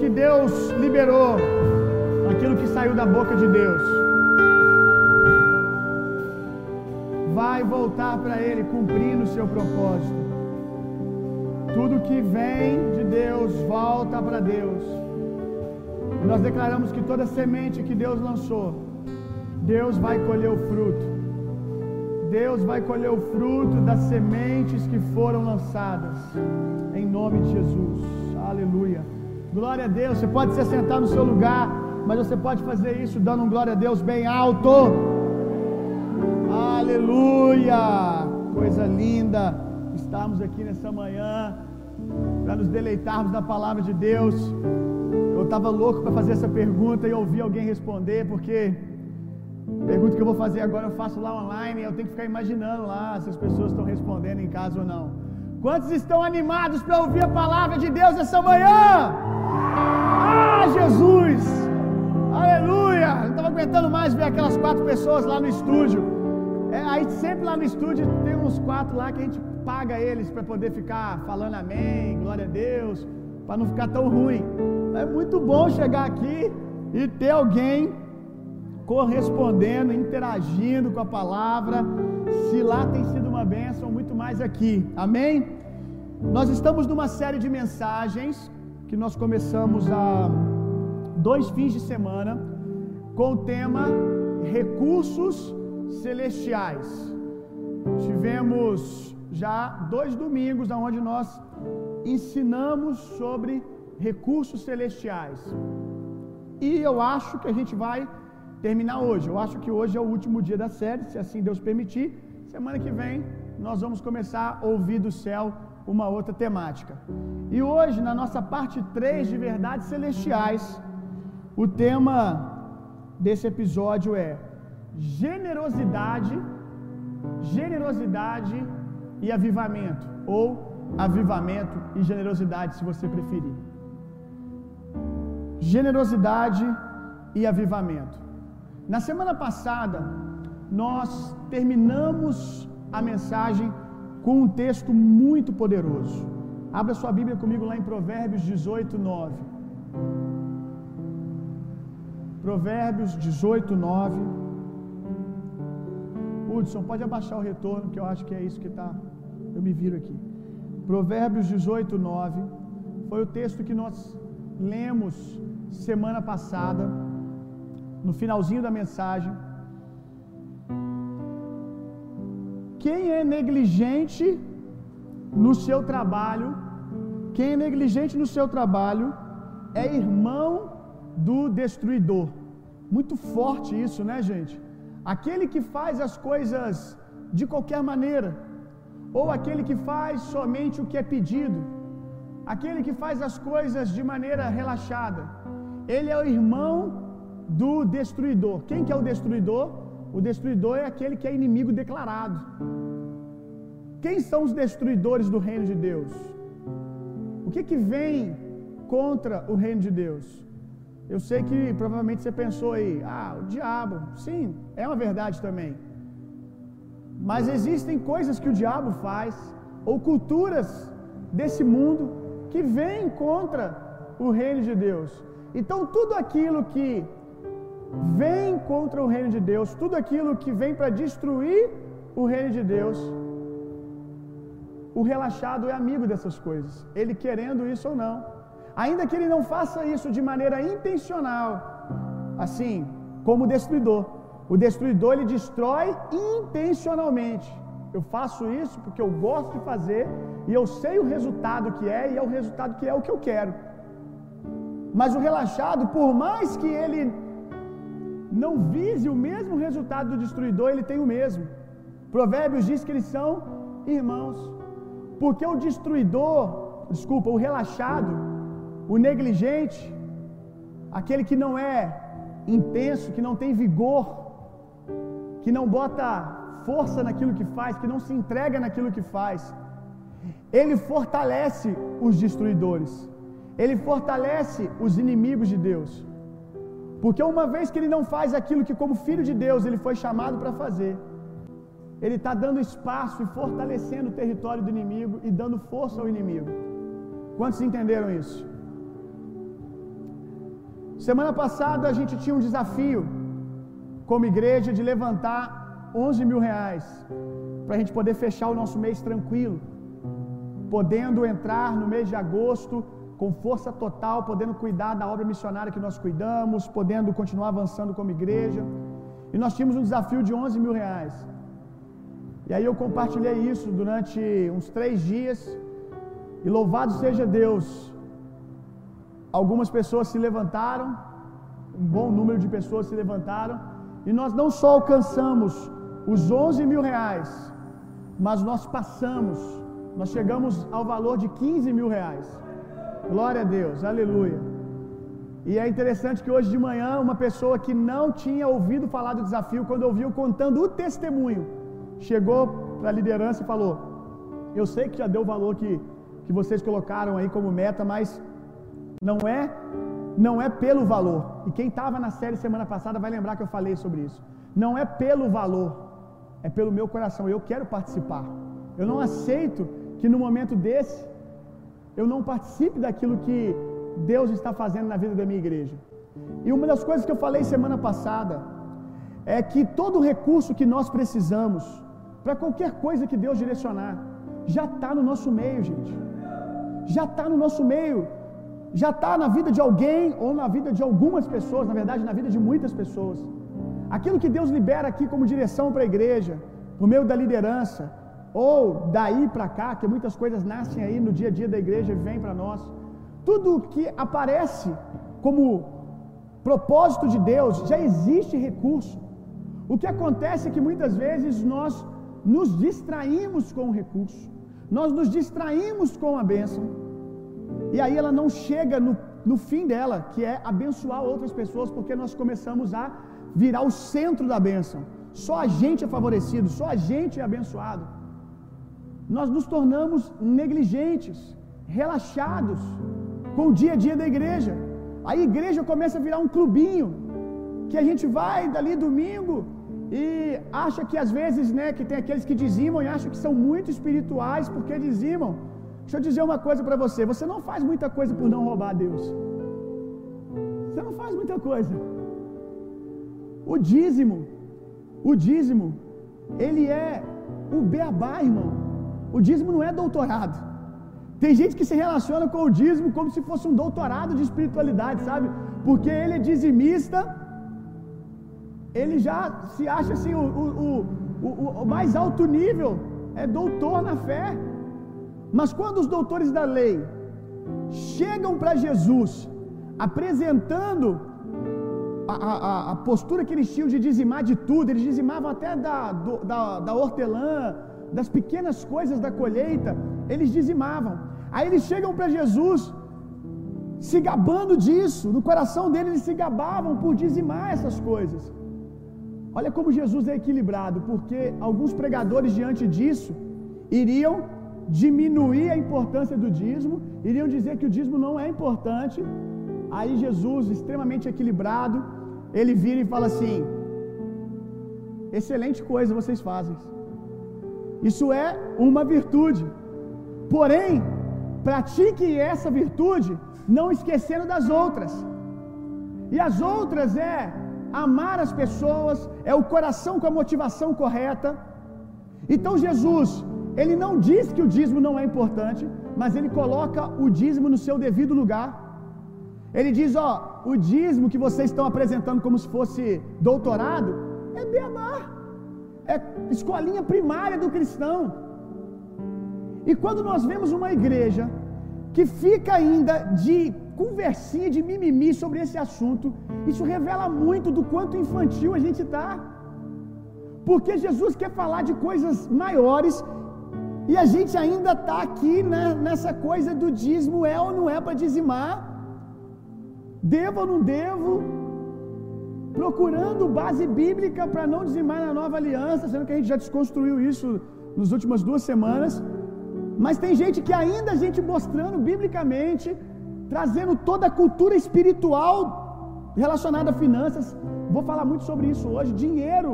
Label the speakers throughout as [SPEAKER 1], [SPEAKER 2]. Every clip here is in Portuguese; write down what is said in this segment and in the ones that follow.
[SPEAKER 1] que Deus liberou, aquilo que saiu da boca de Deus, vai voltar para Ele cumprindo o seu propósito. Tudo que vem de Deus volta para Deus. Nós declaramos que toda semente que Deus lançou, Deus vai colher o fruto. Deus vai colher o fruto das sementes que foram lançadas. Em nome de Jesus. Aleluia. Glória a Deus. Você pode se assentar no seu lugar, mas você pode fazer isso dando um glória a Deus bem alto. Aleluia. Coisa linda estarmos aqui nessa manhã para nos deleitarmos da palavra de Deus. Eu estava louco para fazer essa pergunta e ouvir alguém responder, porque pergunta que eu vou fazer agora eu faço lá online eu tenho que ficar imaginando lá se as pessoas estão respondendo em casa ou não. Quantos estão animados para ouvir a palavra de Deus essa manhã? Ah, Jesus! Aleluia! Não estava aguentando mais ver aquelas quatro pessoas lá no estúdio. É, aí sempre lá no estúdio tem uns quatro lá que a gente paga eles para poder ficar falando amém, glória a Deus, para não ficar tão ruim. É muito bom chegar aqui e ter alguém correspondendo, interagindo com a palavra. Se lá tem sido uma bênção, muito mais aqui. Amém? Nós estamos numa série de mensagens que nós começamos há dois fins de semana com o tema Recursos Celestiais. Tivemos já dois domingos onde nós ensinamos sobre recursos celestiais. E eu acho que a gente vai terminar hoje. Eu acho que hoje é o último dia da série, se assim Deus permitir. Semana que vem nós vamos começar a ouvir do céu uma outra temática. E hoje, na nossa parte 3 de verdades celestiais, o tema desse episódio é generosidade, generosidade e avivamento, ou avivamento e generosidade, se você preferir. Generosidade e avivamento. Na semana passada, nós terminamos a mensagem com um texto muito poderoso. Abra sua Bíblia comigo lá em Provérbios 18, 9. Provérbios 18, 9. Hudson, pode abaixar o retorno, que eu acho que é isso que está. Eu me viro aqui. Provérbios 18, 9. Foi o texto que nós lemos semana passada, no finalzinho da mensagem. Quem é negligente no seu trabalho, quem é negligente no seu trabalho, é irmão do destruidor. Muito forte isso, né, gente? Aquele que faz as coisas de qualquer maneira, ou aquele que faz somente o que é pedido, aquele que faz as coisas de maneira relaxada, ele é o irmão do destruidor. Quem que é o destruidor? O destruidor é aquele que é inimigo declarado. Quem são os destruidores do reino de Deus? O que que vem contra o reino de Deus? Eu sei que provavelmente você pensou aí, ah, o diabo. Sim, é uma verdade também. Mas existem coisas que o diabo faz, ou culturas desse mundo, que vêm contra o reino de Deus. Então, tudo aquilo que vem contra o reino de Deus, tudo aquilo que vem para destruir o reino de Deus, o relaxado é amigo dessas coisas, ele querendo isso ou não. Ainda que ele não faça isso de maneira intencional, assim, como o destruidor. O destruidor ele destrói intencionalmente. Eu faço isso porque eu gosto de fazer e eu sei o resultado que é e é o resultado que é o que eu quero. Mas o relaxado, por mais que ele não vise o mesmo resultado do destruidor, ele tem o mesmo. Provérbios diz que eles são irmãos. Porque o destruidor, desculpa, o relaxado, o negligente, aquele que não é intenso, que não tem vigor, que não bota força naquilo que faz, que não se entrega naquilo que faz, ele fortalece os destruidores, ele fortalece os inimigos de Deus. Porque uma vez que ele não faz aquilo que, como filho de Deus, ele foi chamado para fazer, ele está dando espaço e fortalecendo o território do inimigo e dando força ao inimigo. Quantos entenderam isso? Semana passada a gente tinha um desafio como igreja de levantar 11 mil reais para a gente poder fechar o nosso mês tranquilo, podendo entrar no mês de agosto com força total, podendo cuidar da obra missionária que nós cuidamos, podendo continuar avançando como igreja. E nós tínhamos um desafio de 11 mil reais. E aí eu compartilhei isso durante uns três dias. E louvado seja Deus, algumas pessoas se levantaram, um bom número de pessoas se levantaram, e nós não só alcançamos os 11 mil reais, mas nós passamos, nós chegamos ao valor de 15 mil reais. Glória a Deus, aleluia. E é interessante que hoje de manhã, uma pessoa que não tinha ouvido falar do desafio, quando ouviu contando o testemunho, chegou para a liderança e falou: Eu sei que já deu o valor que, que vocês colocaram aí como meta, mas não é não é pelo valor. E quem estava na série semana passada vai lembrar que eu falei sobre isso. Não é pelo valor, é pelo meu coração. Eu quero participar. Eu não aceito que no momento desse eu não participe daquilo que Deus está fazendo na vida da minha igreja. E uma das coisas que eu falei semana passada é que todo recurso que nós precisamos para qualquer coisa que Deus direcionar já está no nosso meio, gente. Já está no nosso meio. Já está na vida de alguém ou na vida de algumas pessoas, na verdade, na vida de muitas pessoas. Aquilo que Deus libera aqui como direção para a igreja, por meio da liderança, ou daí para cá, que muitas coisas nascem aí no dia a dia da igreja e vêm para nós. Tudo que aparece como propósito de Deus, já existe recurso. O que acontece é que muitas vezes nós nos distraímos com o recurso, nós nos distraímos com a bênção, e aí ela não chega no, no fim dela, que é abençoar outras pessoas, porque nós começamos a virar o centro da bênção. Só a gente é favorecido, só a gente é abençoado. Nós nos tornamos negligentes, relaxados com o dia a dia da igreja. A igreja começa a virar um clubinho que a gente vai dali domingo e acha que às vezes, né, que tem aqueles que dizimam e acham que são muito espirituais porque dizimam. Deixa eu dizer uma coisa para você: você não faz muita coisa por não roubar Deus. Você não faz muita coisa. O dízimo, o dízimo, ele é o beabá, irmão. O dízimo não é doutorado. Tem gente que se relaciona com o dízimo como se fosse um doutorado de espiritualidade, sabe? Porque ele é dizimista, ele já se acha assim, o, o, o, o mais alto nível, é doutor na fé. Mas quando os doutores da lei chegam para Jesus, apresentando a, a, a, postura que eles tinham de dizimar de tudo, eles dizimavam até da, do, da, da hortelã, das pequenas coisas da colheita, eles dizimavam. Aí eles chegam para Jesus, se gabando disso, no coração deles eles se gabavam por dizimar essas coisas. Olha como Jesus é equilibrado, porque alguns pregadores diante disso iriam diminuir a importância do dízimo, iriam dizer que o dízimo não é importante. Aí Jesus, extremamente equilibrado, ele vira e fala assim: excelente coisa vocês fazem. Isso é uma virtude. Porém, pratique essa virtude, não esquecendo das outras. E as outras é amar as pessoas, é o coração com a motivação correta. Então Jesus, ele não diz que o dízimo não é importante, mas ele coloca o dízimo no seu devido lugar. Ele diz: ó, o dízimo que vocês estão apresentando como se fosse doutorado é beabá, é escolinha primária do cristão. E quando nós vemos uma igreja que fica ainda de conversinha, de mimimi sobre esse assunto, isso revela muito do quanto infantil a gente está. Porque Jesus quer falar de coisas maiores e a gente ainda está aqui né, nessa coisa do dízimo: é ou não é para dizimar? Devo ou não devo? Procurando base bíblica para não dizimar na nova aliança, sendo que a gente já desconstruiu isso nas últimas duas semanas. Mas tem gente que ainda a gente mostrando biblicamente, trazendo toda a cultura espiritual relacionada a finanças. Vou falar muito sobre isso hoje. Dinheiro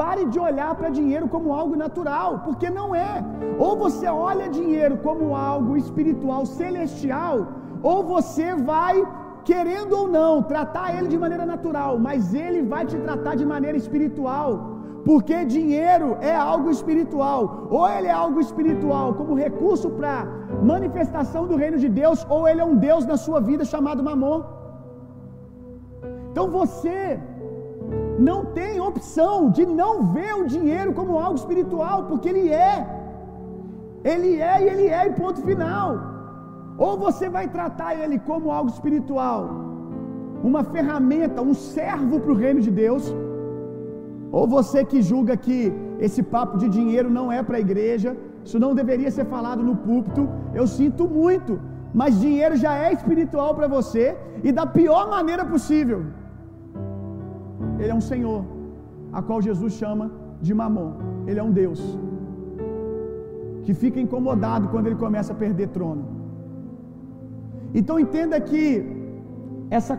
[SPEAKER 1] Pare de olhar para dinheiro como algo natural, porque não é. Ou você olha dinheiro como algo espiritual, celestial, ou você vai, querendo ou não, tratar ele de maneira natural, mas ele vai te tratar de maneira espiritual. Porque dinheiro é algo espiritual. Ou ele é algo espiritual como recurso para manifestação do reino de Deus, ou ele é um Deus na sua vida chamado Mamon. Então você não tem opção de não ver o dinheiro como algo espiritual, porque ele é. Ele é e ele é, e ponto final. Ou você vai tratar ele como algo espiritual, uma ferramenta, um servo para o reino de Deus, ou você que julga que esse papo de dinheiro não é para a igreja, isso não deveria ser falado no púlpito, eu sinto muito, mas dinheiro já é espiritual para você e da pior maneira possível. Ele é um Senhor, a qual Jesus chama de Mamon. Ele é um Deus que fica incomodado quando ele começa a perder trono. Então entenda que essa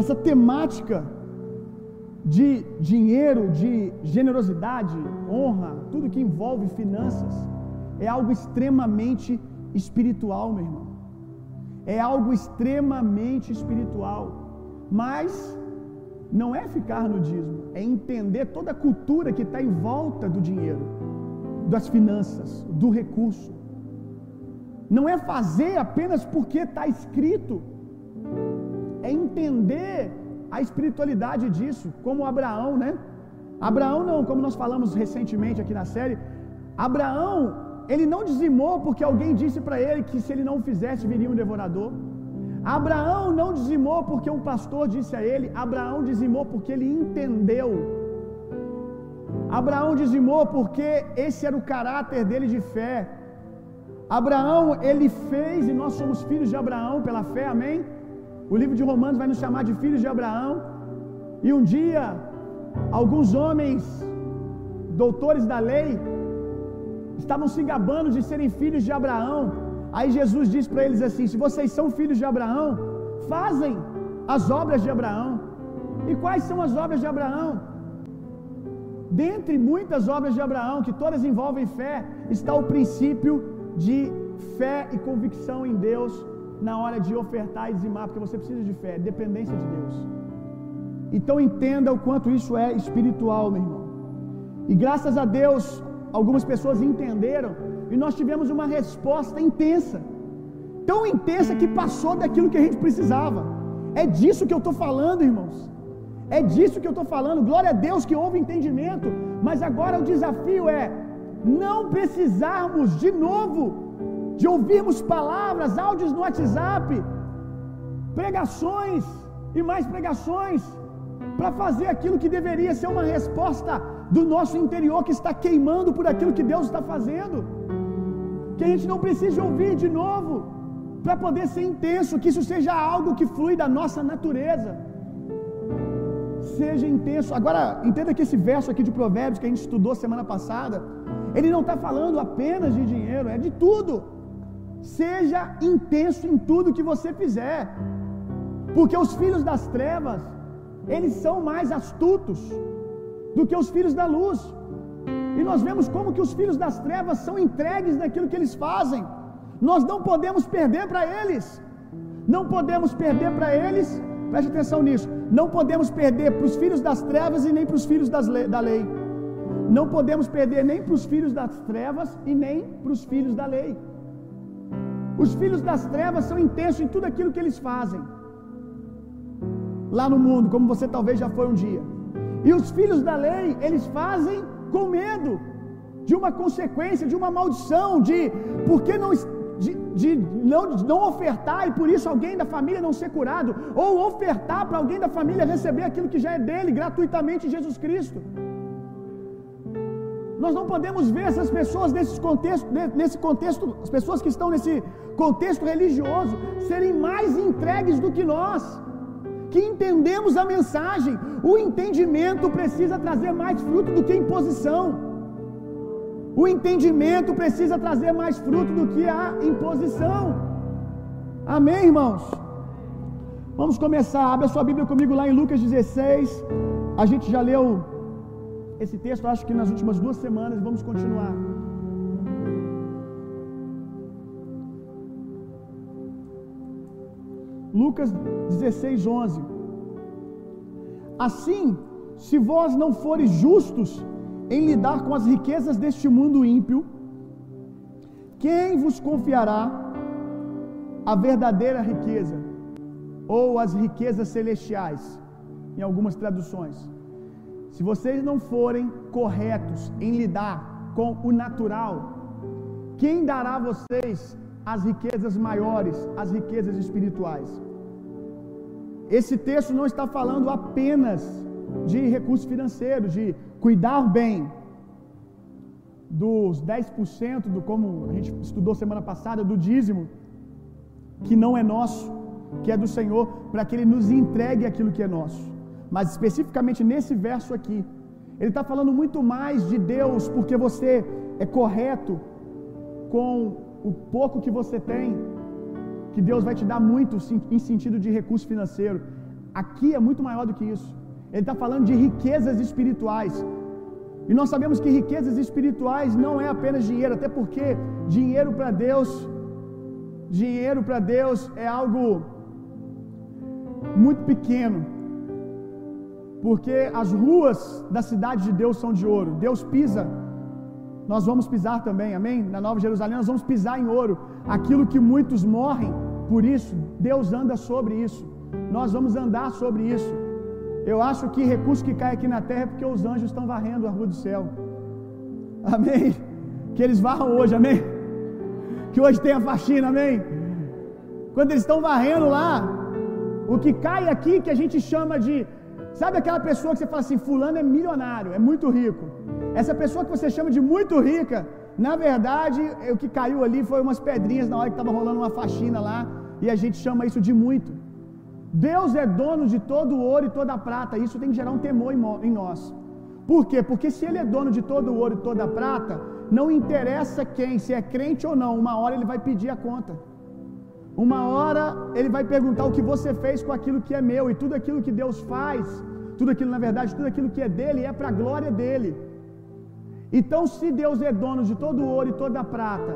[SPEAKER 1] essa temática de dinheiro, de generosidade, honra, tudo que envolve finanças, é algo extremamente espiritual, meu irmão. É algo extremamente espiritual. Mas não é ficar no dízimo, é entender toda a cultura que está em volta do dinheiro, das finanças, do recurso. Não é fazer apenas porque está escrito, é entender a espiritualidade disso, como Abraão, né? Abraão não, como nós falamos recentemente aqui na série, Abraão, ele não dizimou porque alguém disse para ele que se ele não fizesse viria um devorador. Abraão não dizimou porque um pastor disse a ele, Abraão dizimou porque ele entendeu. Abraão dizimou porque esse era o caráter dele de fé. Abraão, ele fez, e nós somos filhos de Abraão pela fé, amém? O livro de Romanos vai nos chamar de filhos de Abraão. E um dia, alguns homens, doutores da lei, estavam se gabando de serem filhos de Abraão. Aí Jesus disse para eles assim: Se vocês são filhos de Abraão, fazem as obras de Abraão. E quais são as obras de Abraão? Dentre muitas obras de Abraão, que todas envolvem fé, está o princípio de fé e convicção em Deus na hora de ofertar e dizimar, porque você precisa de fé, dependência de Deus. Então entenda o quanto isso é espiritual, meu irmão. E graças a Deus, algumas pessoas entenderam e nós tivemos uma resposta intensa. Tão intensa que passou daquilo que a gente precisava. É disso que eu estou falando, irmãos. É disso que eu estou falando. Glória a Deus que houve entendimento. Mas agora o desafio é não precisarmos de novo de ouvirmos palavras, áudios no WhatsApp, pregações e mais pregações, para fazer aquilo que deveria ser uma resposta do nosso interior que está queimando por aquilo que Deus está fazendo. Que a gente não precise ouvir de novo, para poder ser intenso, que isso seja algo que flui da nossa natureza. Seja intenso. Agora, entenda que esse verso aqui de Provérbios que a gente estudou semana passada, ele não está falando apenas de dinheiro, é de tudo. Seja intenso em tudo que você fizer, porque os filhos das trevas, eles são mais astutos do que os filhos da luz. E nós vemos como que os filhos das trevas são entregues naquilo que eles fazem. Nós não podemos perder para eles. Não podemos perder para eles. Preste atenção nisso. Não podemos perder para os filhos das trevas e nem para os filhos le da lei. Não podemos perder nem para os filhos das trevas e nem para os filhos da lei. Os filhos das trevas são intensos em tudo aquilo que eles fazem. Lá no mundo, como você talvez já foi um dia. E os filhos da lei, eles fazem com medo de uma consequência, de uma maldição, de porque não de, de não, de não ofertar e por isso alguém da família não ser curado, ou ofertar para alguém da família receber aquilo que já é dele gratuitamente em Jesus Cristo. Nós não podemos ver essas pessoas nesse contexto, nesse contexto, as pessoas que estão nesse contexto religioso, serem mais entregues do que nós, que entendemos a mensagem. O entendimento precisa trazer mais fruto do que imposição. O entendimento precisa trazer mais fruto do que a imposição. Amém, irmãos? Vamos começar. Abra sua Bíblia comigo lá em Lucas 16. A gente já leu esse texto, acho que nas últimas duas semanas, vamos continuar. Lucas 16, 11. Assim, se vós não fores justos em lidar com as riquezas deste mundo ímpio, quem vos confiará a verdadeira riqueza? Ou as riquezas celestiais, em algumas traduções. Se vocês não forem corretos em lidar com o natural, quem dará a vocês as riquezas maiores, as riquezas espirituais? Esse texto não está falando apenas de recurso financeiro, de cuidar bem dos 10% do como a gente estudou semana passada do dízimo que não é nosso, que é do Senhor, para que ele nos entregue aquilo que é nosso. Mas especificamente nesse verso aqui, ele está falando muito mais de Deus, porque você é correto com o pouco que você tem, que Deus vai te dar muito em sentido de recurso financeiro. Aqui é muito maior do que isso. Ele está falando de riquezas espirituais. E nós sabemos que riquezas espirituais não é apenas dinheiro, até porque dinheiro para Deus, dinheiro para Deus é algo muito pequeno. Porque as ruas da cidade de Deus são de ouro. Deus pisa, nós vamos pisar também, amém? Na Nova Jerusalém nós vamos pisar em ouro. Aquilo que muitos morrem por isso, Deus anda sobre isso. Nós vamos andar sobre isso. Eu acho que recurso que cai aqui na terra é porque os anjos estão varrendo a rua do céu. Amém? Que eles varram hoje, amém? Que hoje tem a faxina, amém? Quando eles estão varrendo lá, o que cai aqui que a gente chama de. Sabe aquela pessoa que você fala assim, fulano é milionário, é muito rico. Essa pessoa que você chama de muito rica, na verdade, o que caiu ali foi umas pedrinhas na hora que estava rolando uma faxina lá, e a gente chama isso de muito. Deus é dono de todo o ouro e toda a prata, isso tem que gerar um temor em nós. Por quê? Porque se Ele é dono de todo o ouro e toda a prata, não interessa quem, se é crente ou não, uma hora Ele vai pedir a conta. Uma hora Ele vai perguntar o que você fez com aquilo que é meu, e tudo aquilo que Deus faz, tudo aquilo na verdade, tudo aquilo que é dele é para a glória dele. Então, se Deus é dono de todo o ouro e toda a prata,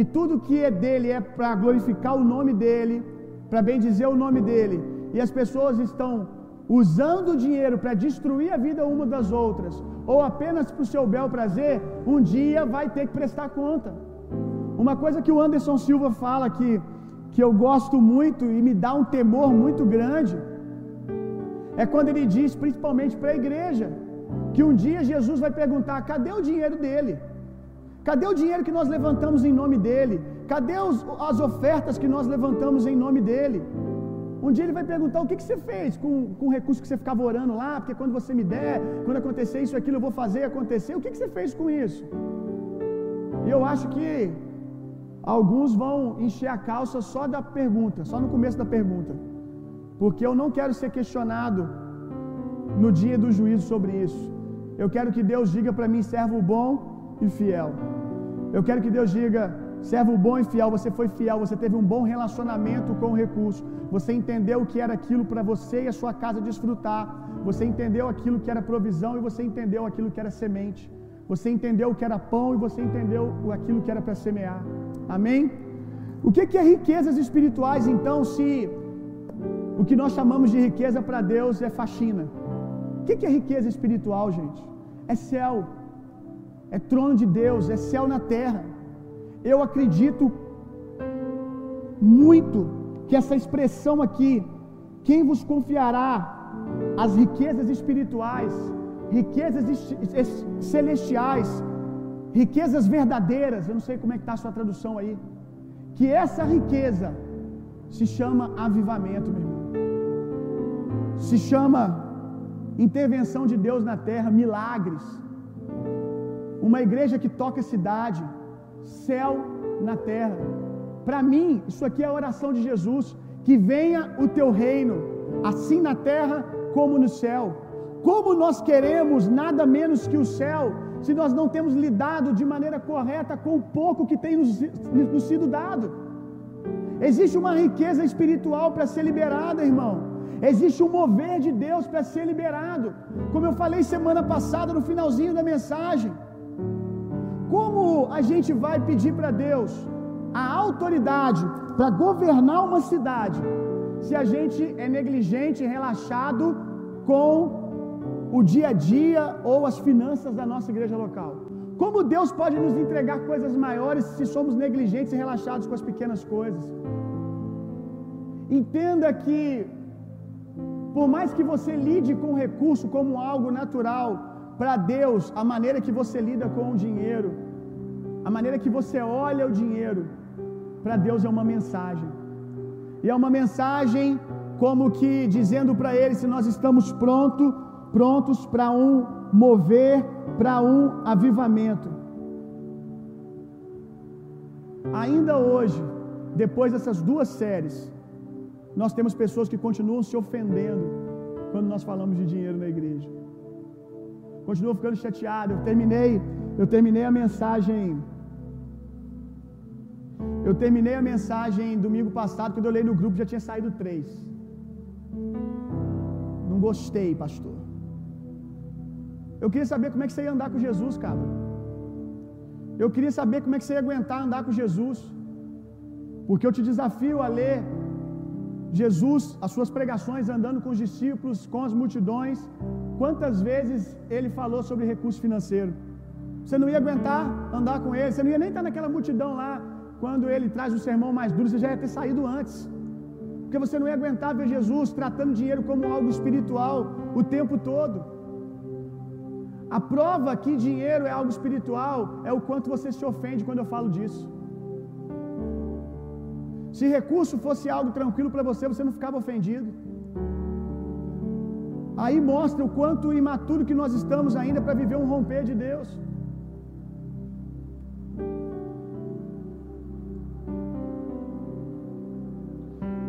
[SPEAKER 1] e tudo que é dele é para glorificar o nome dele, para bem dizer o nome dele, e as pessoas estão usando o dinheiro para destruir a vida uma das outras, ou apenas para o seu bel prazer, um dia vai ter que prestar conta. Uma coisa que o Anderson Silva fala que, que eu gosto muito e me dá um temor muito grande, é quando ele diz, principalmente para a igreja, que um dia Jesus vai perguntar: cadê o dinheiro dele? Cadê o dinheiro que nós levantamos em nome dele? Cadê os, as ofertas que nós levantamos em nome dele? Um dia ele vai perguntar: o que, que você fez com, com o recurso que você ficava orando lá? Porque quando você me der, quando acontecer isso, aquilo, eu vou fazer acontecer. O que, que você fez com isso? E eu acho que alguns vão encher a calça só da pergunta, só no começo da pergunta. Porque eu não quero ser questionado no dia do juízo sobre isso. Eu quero que Deus diga para mim, servo bom e fiel. Eu quero que Deus diga, servo bom e fiel, você foi fiel, você teve um bom relacionamento com o recurso, você entendeu o que era aquilo para você e a sua casa desfrutar, você entendeu aquilo que era provisão e você entendeu aquilo que era semente, você entendeu o que era pão e você entendeu aquilo que era para semear. Amém? O que, que é riquezas espirituais então, se o que nós chamamos de riqueza para Deus é faxina? Que, que é riqueza espiritual, gente? É céu, é trono de Deus, é céu na terra. Eu acredito muito que essa expressão aqui, quem vos confiará as riquezas espirituais, riquezas celestiais, riquezas verdadeiras, eu não sei como é que está a sua tradução aí, que essa riqueza se chama avivamento, meu irmão. Se chama intervenção de Deus na terra, milagres. Uma igreja que toca cidade, céu na terra. Para mim, isso aqui é a oração de Jesus, que venha o teu reino, assim na terra como no céu. Como nós queremos nada menos que o céu, se nós não temos lidado de maneira correta com o pouco que tem nos, nos sido dado. Existe uma riqueza espiritual para ser liberada, irmão. Existe um mover de Deus para ser liberado. Como eu falei semana passada no finalzinho da mensagem. Como a gente vai pedir para Deus a autoridade para governar uma cidade se a gente é negligente e relaxado com o dia a dia ou as finanças da nossa igreja local? Como Deus pode nos entregar coisas maiores se somos negligentes e relaxados com as pequenas coisas? Entenda que, por mais que você lide com o recurso como algo natural, para Deus, a maneira que você lida com o dinheiro, a maneira que você olha o dinheiro, para Deus é uma mensagem. E é uma mensagem como que dizendo para Ele se nós estamos pronto, prontos para um mover, para um avivamento. Ainda hoje, depois dessas duas séries, nós temos pessoas que continuam se ofendendo quando nós falamos de dinheiro na igreja. Continuam ficando chateados. Eu terminei, eu terminei a mensagem. Eu terminei a mensagem domingo passado, quando eu olhei no grupo já tinha saído três. Não gostei, pastor. Eu queria saber como é que você ia andar com Jesus, cara. Eu queria saber como é que você ia aguentar andar com Jesus. Porque eu te desafio a ler Jesus, as suas pregações andando com os discípulos, com as multidões. Quantas vezes ele falou sobre recurso financeiro? Você não ia aguentar andar com ele, você não ia nem estar naquela multidão lá. Quando ele traz o sermão mais duro, você já ia ter saído antes. Porque você não ia aguentar ver Jesus tratando dinheiro como algo espiritual o tempo todo. A prova que dinheiro é algo espiritual é o quanto você se ofende quando eu falo disso. Se recurso fosse algo tranquilo para você, você não ficava ofendido. Aí mostra o quanto imaturo que nós estamos ainda para viver um romper de Deus.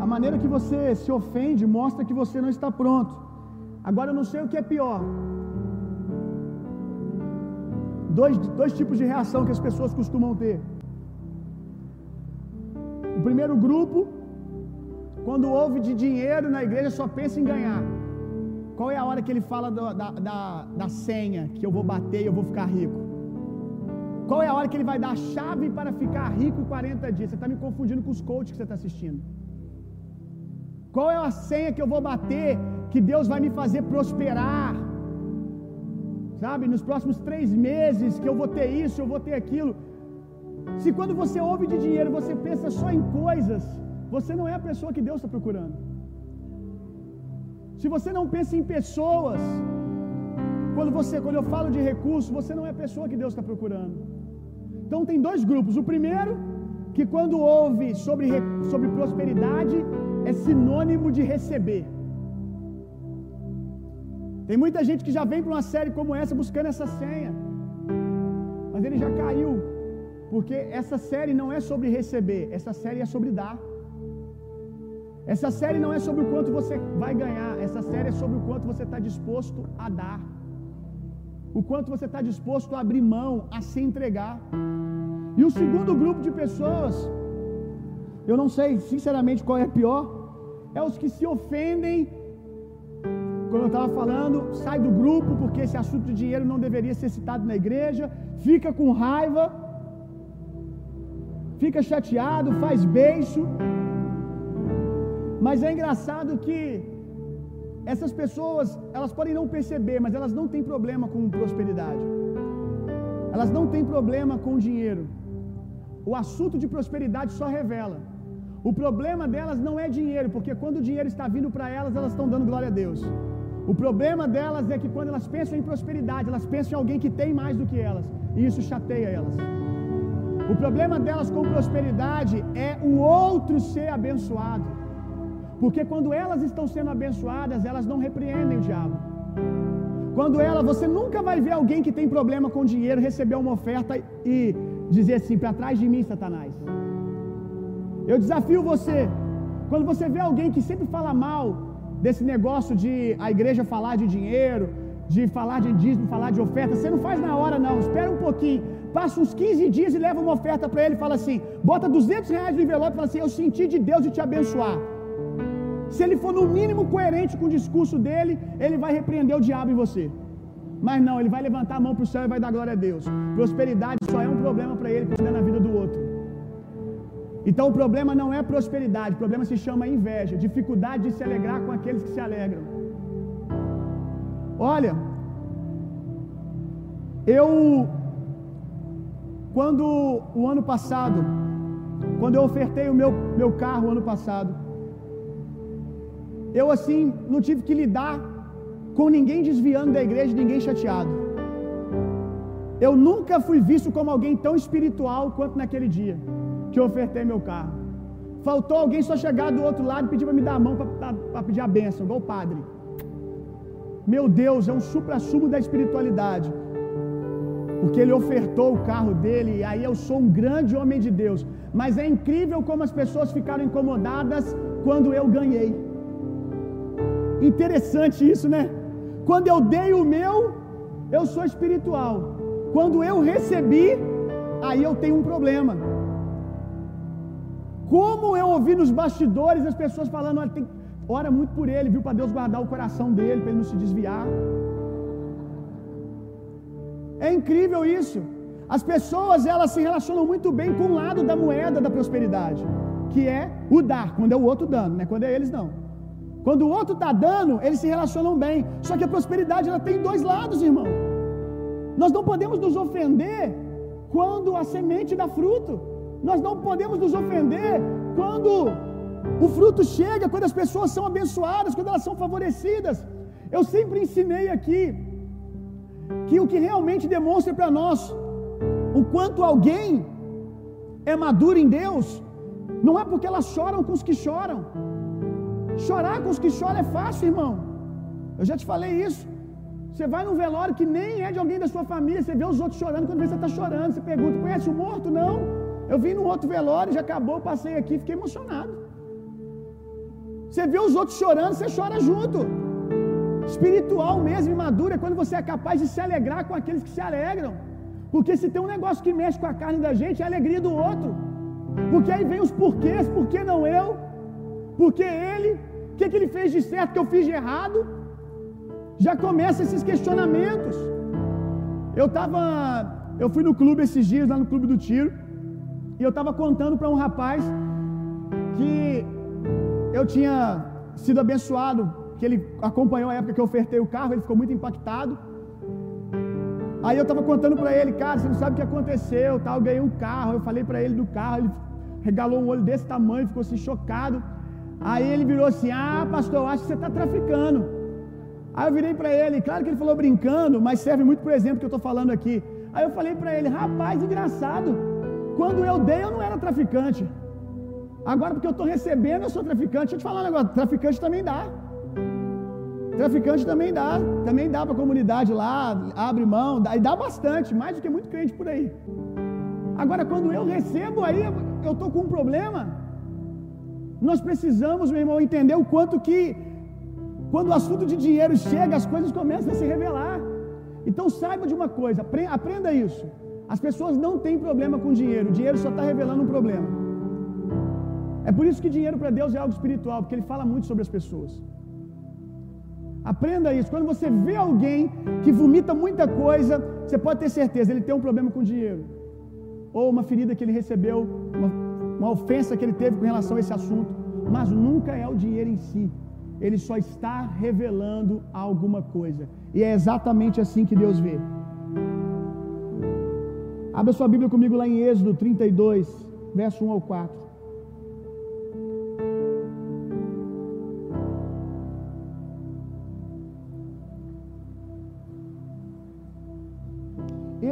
[SPEAKER 1] A maneira que você se ofende mostra que você não está pronto. Agora eu não sei o que é pior. Dois, dois tipos de reação que as pessoas costumam ter. O primeiro grupo, quando ouve de dinheiro na igreja, só pensa em ganhar. Qual é a hora que ele fala do, da, da, da senha que eu vou bater e eu vou ficar rico? Qual é a hora que ele vai dar a chave para ficar rico em 40 dias? Você está me confundindo com os coaches que você está assistindo. Qual é a senha que eu vou bater que Deus vai me fazer prosperar? Sabe, nos próximos três meses que eu vou ter isso, eu vou ter aquilo. Se quando você ouve de dinheiro você pensa só em coisas, você não é a pessoa que Deus está procurando. Se você não pensa em pessoas, quando você, quando eu falo de recursos, você não é a pessoa que Deus está procurando. Então tem dois grupos. O primeiro, que quando ouve sobre, sobre prosperidade, é sinônimo de receber. Tem muita gente que já vem para uma série como essa buscando essa senha, mas ele já caiu, porque essa série não é sobre receber, essa série é sobre dar. Essa série não é sobre o quanto você vai ganhar, essa série é sobre o quanto você está disposto a dar, o quanto você está disposto a abrir mão, a se entregar. E o segundo grupo de pessoas, eu não sei sinceramente qual é pior, é os que se ofendem. Como eu estava falando, sai do grupo porque esse assunto de dinheiro não deveria ser citado na igreja, fica com raiva, fica chateado, faz beijo. Mas é engraçado que essas pessoas, elas podem não perceber, mas elas não têm problema com prosperidade. Elas não têm problema com dinheiro. O assunto de prosperidade só revela. O problema delas não é dinheiro, porque quando o dinheiro está vindo para elas, elas estão dando glória a Deus. O problema delas é que quando elas pensam em prosperidade, elas pensam em alguém que tem mais do que elas, e isso chateia elas. O problema delas com prosperidade é o outro ser abençoado. Porque quando elas estão sendo abençoadas, elas não repreendem o diabo. Quando ela, você nunca vai ver alguém que tem problema com dinheiro receber uma oferta e dizer assim: para trás de mim, Satanás. Eu desafio você, quando você vê alguém que sempre fala mal desse negócio de a igreja falar de dinheiro, de falar de dízimo, falar de oferta, você não faz na hora não, espera um pouquinho, passa uns 15 dias e leva uma oferta para ele e fala assim, bota 200 reais no envelope e fala assim, eu senti de Deus de te abençoar. Se ele for no mínimo coerente com o discurso dele, ele vai repreender o diabo em você. Mas não, ele vai levantar a mão para o céu e vai dar glória a Deus. Prosperidade só é um problema para ele quando é na vida do outro. Então o problema não é prosperidade, o problema se chama inveja, dificuldade de se alegrar com aqueles que se alegram. Olha, eu quando o ano passado, quando eu ofertei o meu, meu carro ano passado, eu assim não tive que lidar com ninguém desviando da igreja, ninguém chateado. Eu nunca fui visto como alguém tão espiritual quanto naquele dia que eu ofertei meu carro. Faltou alguém só chegar do outro lado e pedir para me dar a mão para pedir a bênção, igual o padre. Meu Deus, é um supra-sumo da espiritualidade. Porque ele ofertou o carro dele, e aí eu sou um grande homem de Deus. Mas é incrível como as pessoas ficaram incomodadas quando eu ganhei. Interessante isso, né? Quando eu dei o meu, eu sou espiritual. Quando eu recebi, aí eu tenho um problema. Como eu ouvi nos bastidores as pessoas falando, olha, tem, ora muito por ele, viu, para Deus guardar o coração dele, para ele não se desviar. É incrível isso. As pessoas elas se relacionam muito bem com o lado da moeda da prosperidade, que é o dar, quando é o outro dando, né? Quando é eles não. Quando o outro está dando, eles se relacionam bem. Só que a prosperidade ela tem dois lados, irmão. Nós não podemos nos ofender quando a semente dá fruto. Nós não podemos nos ofender quando o fruto chega, quando as pessoas são abençoadas, quando elas são favorecidas. Eu sempre ensinei aqui que o que realmente demonstra para nós o quanto alguém é maduro em Deus, não é porque elas choram com os que choram. Chorar com os que choram é fácil, irmão. Eu já te falei isso. Você vai num velório que nem é de alguém da sua família, você vê os outros chorando, quando você está chorando, você pergunta, conhece o morto? Não. Eu vim num outro velório, já acabou, passei aqui, fiquei emocionado. Você vê os outros chorando, você chora junto. Espiritual mesmo maduro é quando você é capaz de se alegrar com aqueles que se alegram. Porque se tem um negócio que mexe com a carne da gente, é a alegria do outro. Porque aí vem os porquês, por que não eu? Por que ele? O que, que ele fez de certo que eu fiz de errado? Já começa esses questionamentos. Eu tava, eu fui no clube esses dias, lá no clube do tiro, e eu estava contando para um rapaz que eu tinha sido abençoado que ele acompanhou a época que eu ofertei o carro, ele ficou muito impactado. Aí eu estava contando para ele, cara, você não sabe o que aconteceu, tal, eu ganhei um carro, eu falei para ele do carro, ele regalou um olho desse tamanho, ficou assim chocado. Aí ele virou assim: "Ah, pastor, eu acho que você está traficando". Aí eu virei para ele, claro que ele falou brincando, mas serve muito por exemplo que eu estou falando aqui. Aí eu falei para ele: "Rapaz, engraçado. Quando eu dei eu não era traficante. Agora porque eu estou recebendo eu sou traficante. Deixa eu te falar um negócio, traficante também dá. Traficante também dá, também dá para a comunidade lá, abre mão, dá, e dá bastante, mais do que muito crente por aí. Agora, quando eu recebo, aí eu estou com um problema. Nós precisamos, meu irmão, entender o quanto que, quando o assunto de dinheiro chega, as coisas começam a se revelar. Então, saiba de uma coisa, aprenda isso. As pessoas não têm problema com dinheiro, o dinheiro só está revelando um problema. É por isso que dinheiro para Deus é algo espiritual, porque ele fala muito sobre as pessoas. Aprenda isso. Quando você vê alguém que vomita muita coisa, você pode ter certeza, ele tem um problema com dinheiro. Ou uma ferida que ele recebeu, uma, uma ofensa que ele teve com relação a esse assunto. Mas nunca é o dinheiro em si. Ele só está revelando alguma coisa. E é exatamente assim que Deus vê. Abra sua Bíblia comigo lá em Êxodo 32, verso 1 ao 4.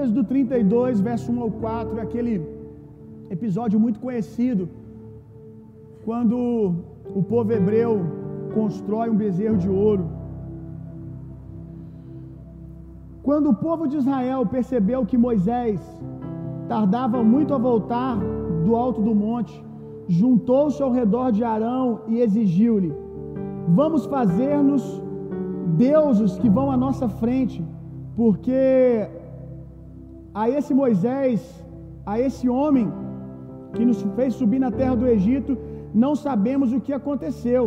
[SPEAKER 1] Êxodo 32, verso 1 ao 4, é aquele episódio muito conhecido, quando o povo hebreu constrói um bezerro de ouro. Quando o povo de Israel percebeu que Moisés tardava muito a voltar do alto do monte, juntou-se ao redor de Arão e exigiu-lhe: Vamos fazer-nos deuses que vão à nossa frente, porque a esse Moisés, a esse homem que nos fez subir na terra do Egito, não sabemos o que aconteceu.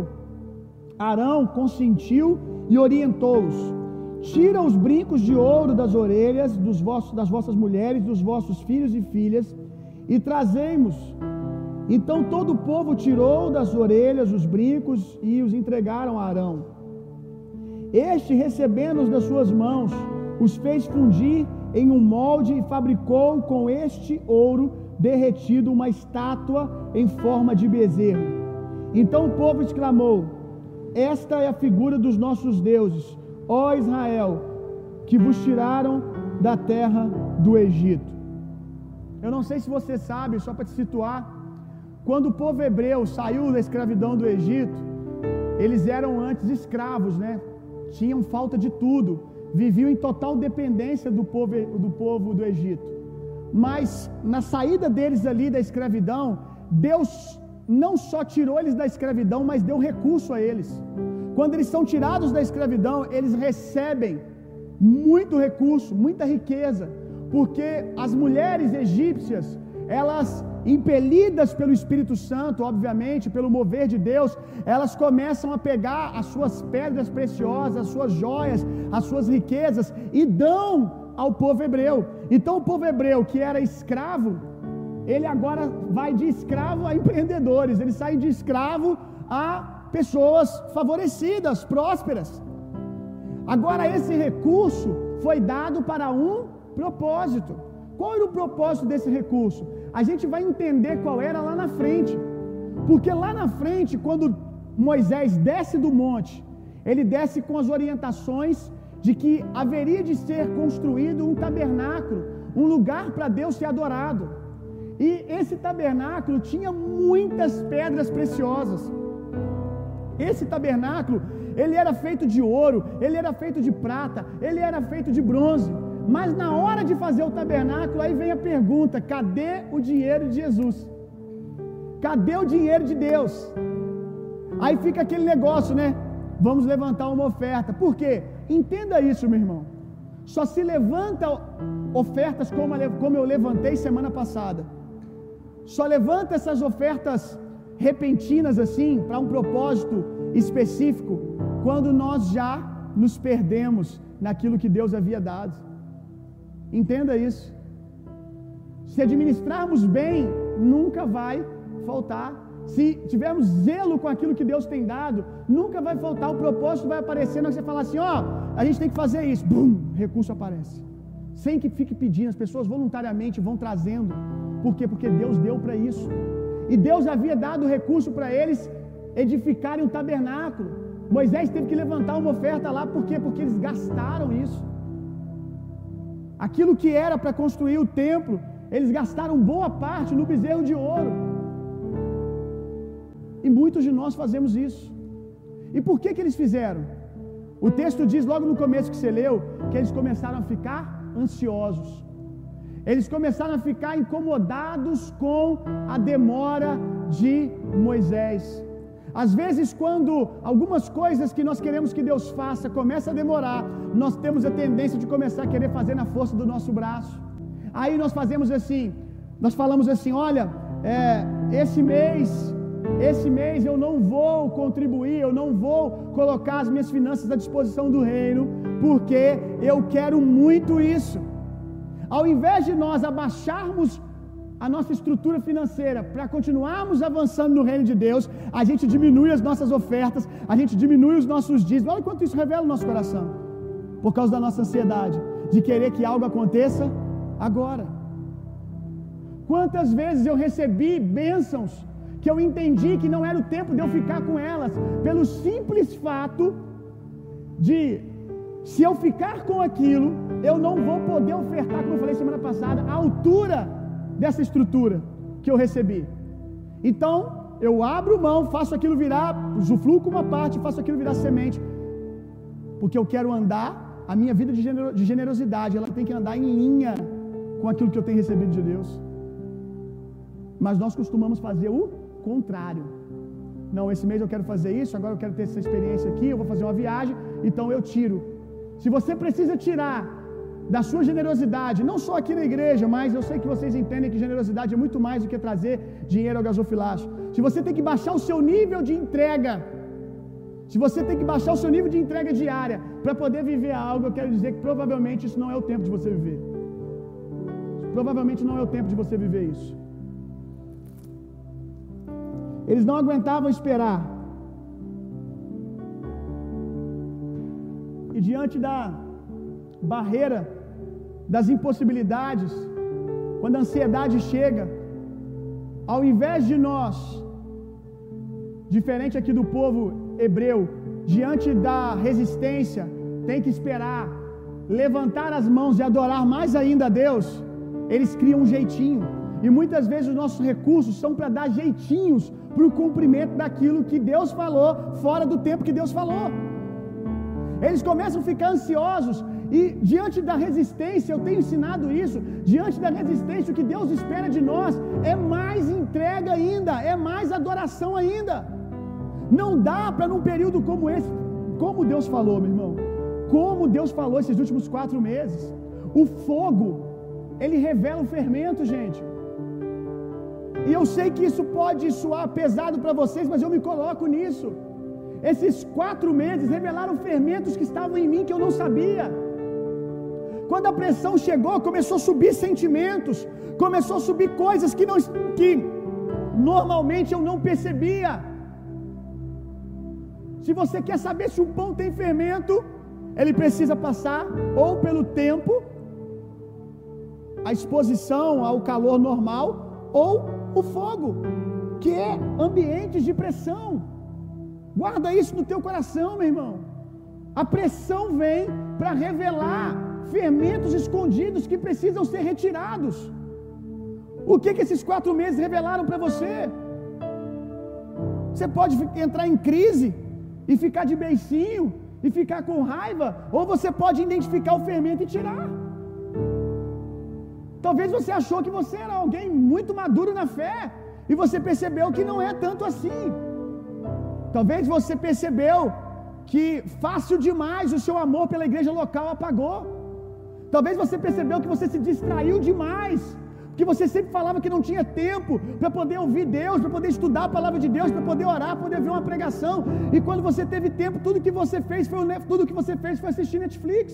[SPEAKER 1] Arão consentiu e orientou-os: Tira os brincos de ouro das orelhas dos vossos, das vossas mulheres, dos vossos filhos e filhas, e trazemos. Então todo o povo tirou das orelhas os brincos e os entregaram a Arão. Este, recebendo-os das suas mãos, os fez fundir em um molde e fabricou com este ouro derretido uma estátua em forma de bezerro. Então o povo exclamou: Esta é a figura dos nossos deuses, ó Israel, que vos tiraram da terra do Egito. Eu não sei se você sabe, só para te situar, quando o povo hebreu saiu da escravidão do Egito, eles eram antes escravos, né? Tinham falta de tudo, viviam em total dependência do povo do, povo do Egito. Mas na saída deles ali da escravidão, Deus não só tirou eles da escravidão, mas deu recurso a eles. Quando eles são tirados da escravidão, eles recebem muito recurso, muita riqueza, porque as mulheres egípcias, elas impelidas pelo Espírito Santo, obviamente, pelo mover de Deus, elas começam a pegar as suas pedras preciosas, as suas joias, as suas riquezas e dão ao povo hebreu. Então, o povo hebreu que era escravo, ele agora vai de escravo a empreendedores, ele sai de escravo a pessoas favorecidas, prósperas. Agora, esse recurso foi dado para um propósito. Qual era o propósito desse recurso? A gente vai entender qual era lá na frente. Porque lá na frente, quando Moisés desce do monte, ele desce com as orientações de que haveria de ser construído um tabernáculo, um lugar para Deus ser adorado. E esse tabernáculo tinha muitas pedras preciosas. Esse tabernáculo, ele era feito de ouro, ele era feito de prata, ele era feito de bronze. Mas na hora de fazer o tabernáculo, aí vem a pergunta: cadê o dinheiro de Jesus? Cadê o dinheiro de Deus? Aí fica aquele negócio, né? Vamos levantar uma oferta. Por quê? Entenda isso, meu irmão. Só se levanta ofertas como, como eu levantei semana passada. Só levanta essas ofertas repentinas assim, para um propósito específico, quando nós já nos perdemos naquilo que Deus havia dado. Entenda isso. Se administrarmos bem, nunca vai faltar. Se tivermos zelo com aquilo que Deus tem dado, nunca vai faltar. O propósito vai aparecer. Não você falar assim: ó, a gente tem que fazer isso. Bum, recurso aparece. Sem que fique pedindo, as pessoas voluntariamente vão trazendo. Por quê? Porque Deus deu para isso. E Deus havia dado recurso para eles edificarem um tabernáculo. Moisés teve que levantar uma oferta lá, por quê? Porque eles gastaram isso. Aquilo que era para construir o templo, eles gastaram boa parte no bezerro de ouro. E muitos de nós fazemos isso. E por que que eles fizeram? O texto diz logo no começo que você leu que eles começaram a ficar ansiosos. Eles começaram a ficar incomodados com a demora de Moisés. Às vezes, quando algumas coisas que nós queremos que Deus faça começa a demorar, nós temos a tendência de começar a querer fazer na força do nosso braço. Aí nós fazemos assim, nós falamos assim: olha, é, esse mês, esse mês eu não vou contribuir, eu não vou colocar as minhas finanças à disposição do reino, porque eu quero muito isso. Ao invés de nós abaixarmos a nossa estrutura financeira para continuarmos avançando no reino de Deus, a gente diminui as nossas ofertas, a gente diminui os nossos dízimos. Olha quanto isso revela o nosso coração, por causa da nossa ansiedade de querer que algo aconteça agora. Quantas vezes eu recebi bênçãos que eu entendi que não era o tempo de eu ficar com elas, pelo simples fato de se eu ficar com aquilo, eu não vou poder ofertar, como eu falei semana passada, a altura dessa estrutura que eu recebi. Então, eu abro mão, faço aquilo virar, usufruo com uma parte, faço aquilo virar semente, porque eu quero andar, a minha vida de generosidade, ela tem que andar em linha com aquilo que eu tenho recebido de Deus. Mas nós costumamos fazer o contrário. Não, esse mês eu quero fazer isso, agora eu quero ter essa experiência aqui, eu vou fazer uma viagem, então eu tiro. Se você precisa tirar da sua generosidade, não só aqui na igreja, mas eu sei que vocês entendem que generosidade é muito mais do que trazer dinheiro ao gasofilacho. Se você tem que baixar o seu nível de entrega, Se você tem que baixar o seu nível de entrega diária para poder viver algo, eu quero dizer que provavelmente isso não é o tempo de você viver. Provavelmente não é o tempo de você viver isso. Eles não aguentavam esperar. E diante da barreira das impossibilidades, quando a ansiedade chega, ao invés de nós, diferente aqui do povo hebreu, diante da resistência, tem que esperar, levantar as mãos e adorar mais ainda a Deus, eles criam um jeitinho. E muitas vezes os nossos recursos são para dar jeitinhos para o cumprimento daquilo que Deus falou, fora do tempo que Deus falou. Eles começam a ficar ansiosos e diante da resistência, eu tenho ensinado isso, diante da resistência, o que Deus espera de nós é mais entrega ainda, é mais adoração ainda. Não dá para num período como esse, como Deus falou, meu irmão, como Deus falou esses últimos quatro meses, o fogo, ele revela o fermento, gente. E eu sei que isso pode soar pesado para vocês, mas eu me coloco nisso. Esses quatro meses revelaram fermentos que estavam em mim que eu não sabia. Quando a pressão chegou, começou a subir sentimentos, começou a subir coisas que, não, que normalmente eu não percebia. Se você quer saber se um pão tem fermento, ele precisa passar ou pelo tempo, a exposição ao calor normal, ou o fogo, que é ambientes de pressão. Guarda isso no teu coração, meu irmão. A pressão vem para revelar fermentos escondidos que precisam ser retirados. O que, que esses quatro meses revelaram para você? Você pode entrar em crise e ficar de beicinho e ficar com raiva, ou você pode identificar o fermento e tirar. Talvez você achou que você era alguém muito maduro na fé e você percebeu que não é tanto assim. Talvez você percebeu que fácil demais o seu amor pela igreja local apagou. Talvez você percebeu que você se distraiu demais, que você sempre falava que não tinha tempo para poder ouvir Deus, para poder estudar a palavra de Deus, para poder orar, para poder ver uma pregação. E quando você teve tempo, tudo que você fez foi tudo que você fez foi assistir Netflix.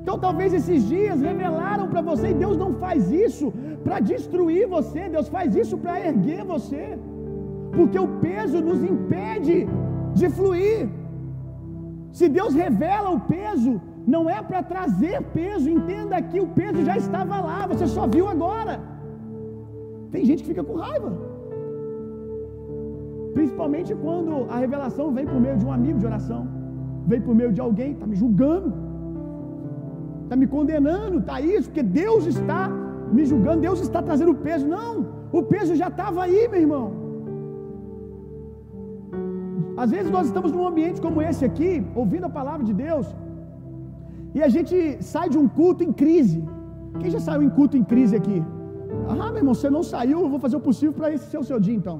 [SPEAKER 1] Então talvez esses dias revelaram para você, e Deus não faz isso para destruir você, Deus faz isso para erguer você, porque o peso nos impede de fluir. Se Deus revela o peso, não é para trazer peso, entenda que o peso já estava lá, você só viu agora. Tem gente que fica com raiva, principalmente quando a revelação vem por meio de um amigo de oração, vem por meio de alguém, está me julgando está me condenando, está isso, porque Deus está me julgando, Deus está trazendo o peso. Não, o peso já estava aí, meu irmão. Às vezes nós estamos num ambiente como esse aqui, ouvindo a palavra de Deus, e a gente sai de um culto em crise. Quem já saiu em culto em crise aqui? Ah, meu irmão, você não saiu, eu vou fazer o possível para esse ser o seu dia então.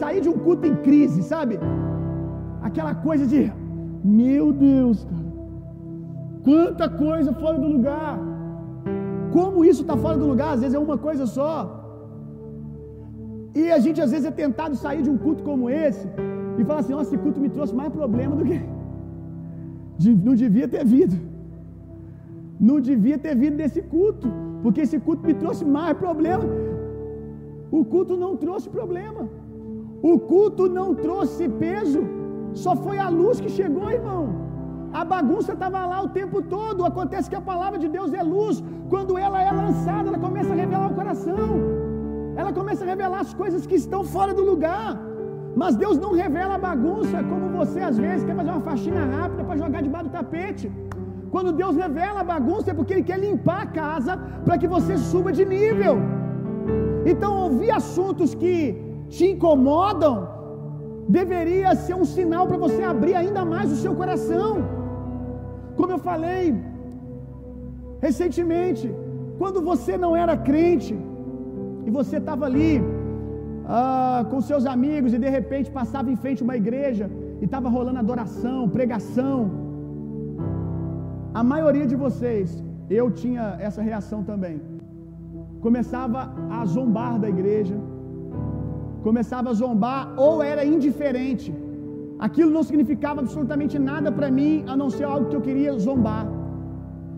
[SPEAKER 1] Sair de um culto em crise, sabe? Aquela coisa de, meu Deus, cara. Quanta coisa fora do lugar. Como isso está fora do lugar? Às vezes é uma coisa só. E a gente às vezes é tentado sair de um culto como esse e falar assim: nossa, esse culto me trouxe mais problema do que. Não devia ter vindo. Não devia ter vindo desse culto, porque esse culto me trouxe mais problema. O culto não trouxe problema. O culto não trouxe peso. Só foi a luz que chegou, irmão. A bagunça estava lá o tempo todo. Acontece que a palavra de Deus é luz. Quando ela é lançada, ela começa a revelar o coração. Ela começa a revelar as coisas que estão fora do lugar. Mas Deus não revela a bagunça como você às vezes quer fazer uma faxina rápida para jogar debaixo do tapete. Quando Deus revela a bagunça é porque Ele quer limpar a casa para que você suba de nível. Então, ouvir assuntos que te incomodam deveria ser um sinal para você abrir ainda mais o seu coração. Como eu falei recentemente, quando você não era crente e você estava ali ah, com seus amigos e de repente passava em frente uma igreja e estava rolando adoração, pregação, a maioria de vocês, eu tinha essa reação também, começava a zombar da igreja, começava a zombar ou era indiferente. Aquilo não significava absolutamente nada para mim, a não ser algo que eu queria zombar.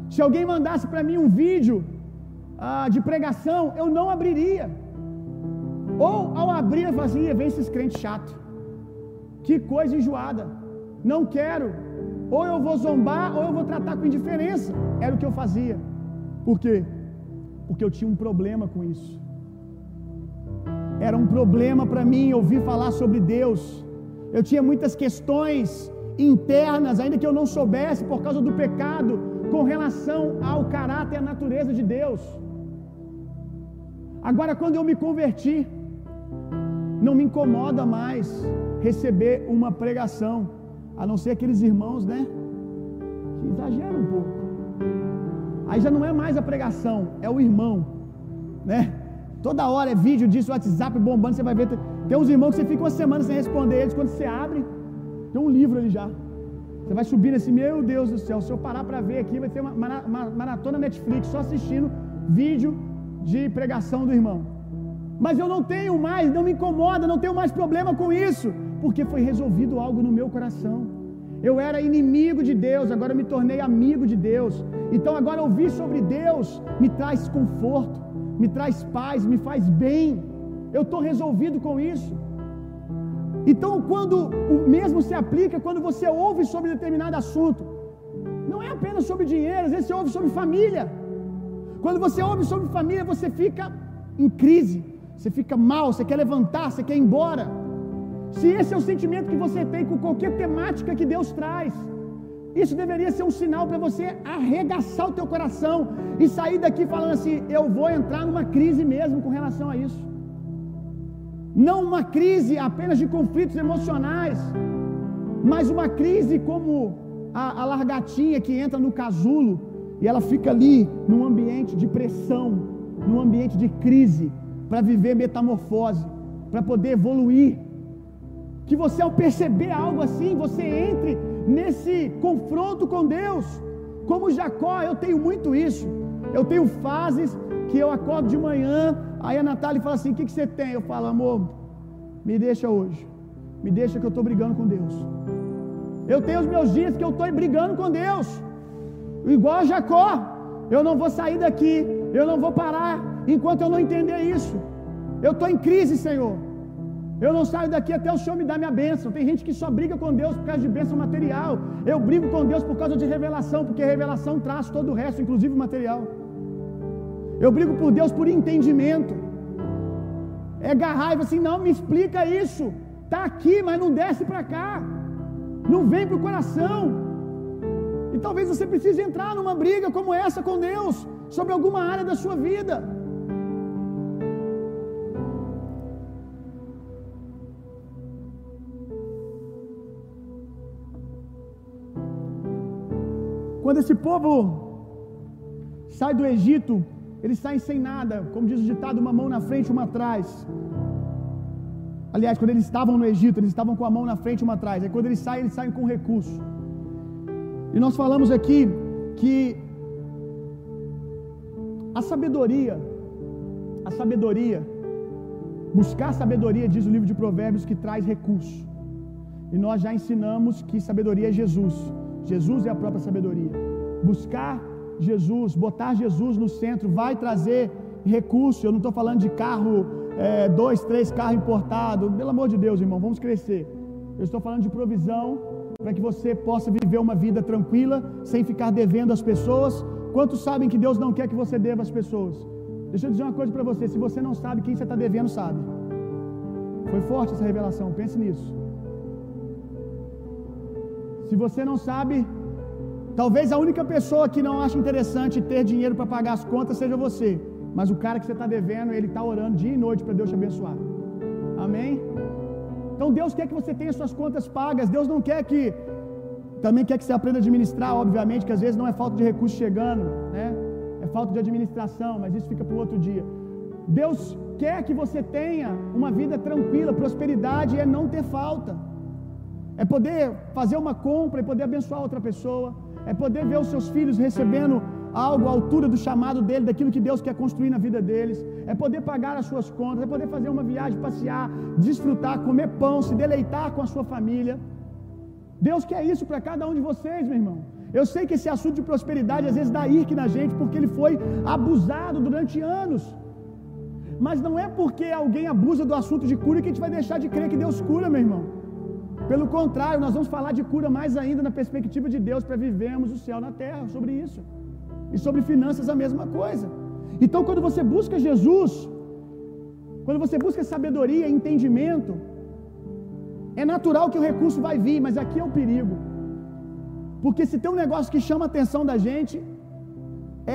[SPEAKER 1] Se alguém mandasse para mim um vídeo ah, de pregação, eu não abriria. Ou ao abrir eu fazia, vem esses crentes chato. Que coisa enjoada. Não quero. Ou eu vou zombar, ou eu vou tratar com indiferença. Era o que eu fazia. Por quê? Porque eu tinha um problema com isso. Era um problema para mim ouvir falar sobre Deus. Eu tinha muitas questões internas, ainda que eu não soubesse por causa do pecado, com relação ao caráter e a natureza de Deus. Agora, quando eu me converti, não me incomoda mais receber uma pregação, a não ser aqueles irmãos, né? Que exageram um pouco. Aí já não é mais a pregação, é o irmão, né? Toda hora é vídeo disso, WhatsApp bombando, você vai ver. Tem uns irmãos que você fica uma semana sem responder eles, quando você abre, tem um livro ali já. Você vai subindo assim, meu Deus do céu, se eu parar para ver aqui, vai ter uma maratona Netflix só assistindo vídeo de pregação do irmão. Mas eu não tenho mais, não me incomoda, não tenho mais problema com isso, porque foi resolvido algo no meu coração. Eu era inimigo de Deus, agora me tornei amigo de Deus. Então agora ouvir sobre Deus me traz conforto, me traz paz, me faz bem. Eu estou resolvido com isso. Então, quando o mesmo se aplica quando você ouve sobre determinado assunto, não é apenas sobre dinheiro, às vezes você ouve sobre família. Quando você ouve sobre família, você fica em crise, você fica mal, você quer levantar, você quer ir embora. Se esse é o sentimento que você tem com qualquer temática que Deus traz, isso deveria ser um sinal para você arregaçar o teu coração e sair daqui falando assim: eu vou entrar numa crise mesmo com relação a isso. Não uma crise apenas de conflitos emocionais, mas uma crise como a, a largatinha que entra no casulo e ela fica ali num ambiente de pressão, num ambiente de crise, para viver metamorfose, para poder evoluir. Que você, ao perceber algo assim, você entre nesse confronto com Deus. Como Jacó, eu tenho muito isso. Eu tenho fases que eu acordo de manhã, aí a Natália fala assim: O que, que você tem? Eu falo, amor, me deixa hoje. Me deixa que eu estou brigando com Deus. Eu tenho os meus dias que eu estou brigando com Deus. Igual Jacó. Eu não vou sair daqui. Eu não vou parar enquanto eu não entender isso. Eu estou em crise, Senhor. Eu não saio daqui até o Senhor me dar minha bênção. Tem gente que só briga com Deus por causa de bênção material. Eu brigo com Deus por causa de revelação, porque revelação traz todo o resto, inclusive material. Eu brigo por Deus por entendimento. É garraiva assim, não, me explica isso. Está aqui, mas não desce para cá. Não vem para o coração. E talvez você precise entrar numa briga como essa com Deus, sobre alguma área da sua vida. Quando esse povo sai do Egito, eles saem sem nada, como diz o ditado, uma mão na frente, uma atrás. Aliás, quando eles estavam no Egito, eles estavam com a mão na frente uma atrás. Aí quando eles saem, eles saem com recurso. E nós falamos aqui que a sabedoria, a sabedoria, buscar sabedoria, diz o livro de Provérbios, que traz recurso. E nós já ensinamos que sabedoria é Jesus. Jesus é a própria sabedoria. Buscar Jesus, botar Jesus no centro, vai trazer recurso. Eu não estou falando de carro, é, dois, três carros importados. Pelo amor de Deus, irmão, vamos crescer. Eu estou falando de provisão para que você possa viver uma vida tranquila, sem ficar devendo às pessoas. Quantos sabem que Deus não quer que você deva às pessoas? Deixa eu dizer uma coisa para você: se você não sabe quem você está devendo, sabe. Foi forte essa revelação, pense nisso. Se você não sabe, talvez a única pessoa que não acha interessante ter dinheiro para pagar as contas seja você. Mas o cara que você está devendo, ele está orando dia e noite para Deus te abençoar. Amém? Então Deus quer que você tenha suas contas pagas. Deus não quer que. Também quer que você aprenda a administrar, obviamente, que às vezes não é falta de recurso chegando, né? É falta de administração, mas isso fica para outro dia. Deus quer que você tenha uma vida tranquila, prosperidade é não ter falta. É poder fazer uma compra e poder abençoar outra pessoa. É poder ver os seus filhos recebendo algo à altura do chamado dele, daquilo que Deus quer construir na vida deles, é poder pagar as suas contas, é poder fazer uma viagem, passear, desfrutar, comer pão, se deleitar com a sua família. Deus quer isso para cada um de vocês, meu irmão. Eu sei que esse assunto de prosperidade às vezes dá irque na gente, porque ele foi abusado durante anos. Mas não é porque alguém abusa do assunto de cura que a gente vai deixar de crer que Deus cura, meu irmão. Pelo contrário, nós vamos falar de cura mais ainda na perspectiva de Deus para vivermos o céu na terra, sobre isso. E sobre finanças a mesma coisa. Então, quando você busca Jesus, quando você busca sabedoria, entendimento, é natural que o recurso vai vir, mas aqui é o perigo. Porque se tem um negócio que chama a atenção da gente,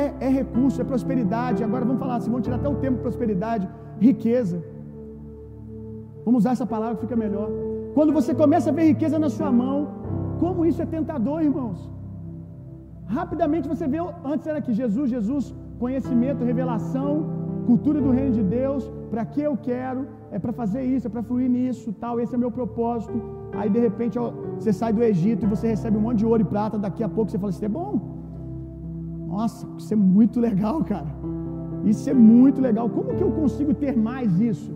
[SPEAKER 1] é, é recurso, é prosperidade. Agora vamos falar assim, vamos tirar até o termo prosperidade, riqueza. Vamos usar essa palavra que fica melhor. Quando você começa a ver riqueza na sua mão, como isso é tentador, irmãos. Rapidamente você vê, antes era que Jesus, Jesus, conhecimento, revelação, cultura do reino de Deus, para que eu quero, é para fazer isso, é para fluir nisso, tal, esse é meu propósito. Aí de repente ó, você sai do Egito e você recebe um monte de ouro e prata, daqui a pouco você fala, isso é bom. Nossa, isso é muito legal, cara. Isso é muito legal. Como que eu consigo ter mais isso?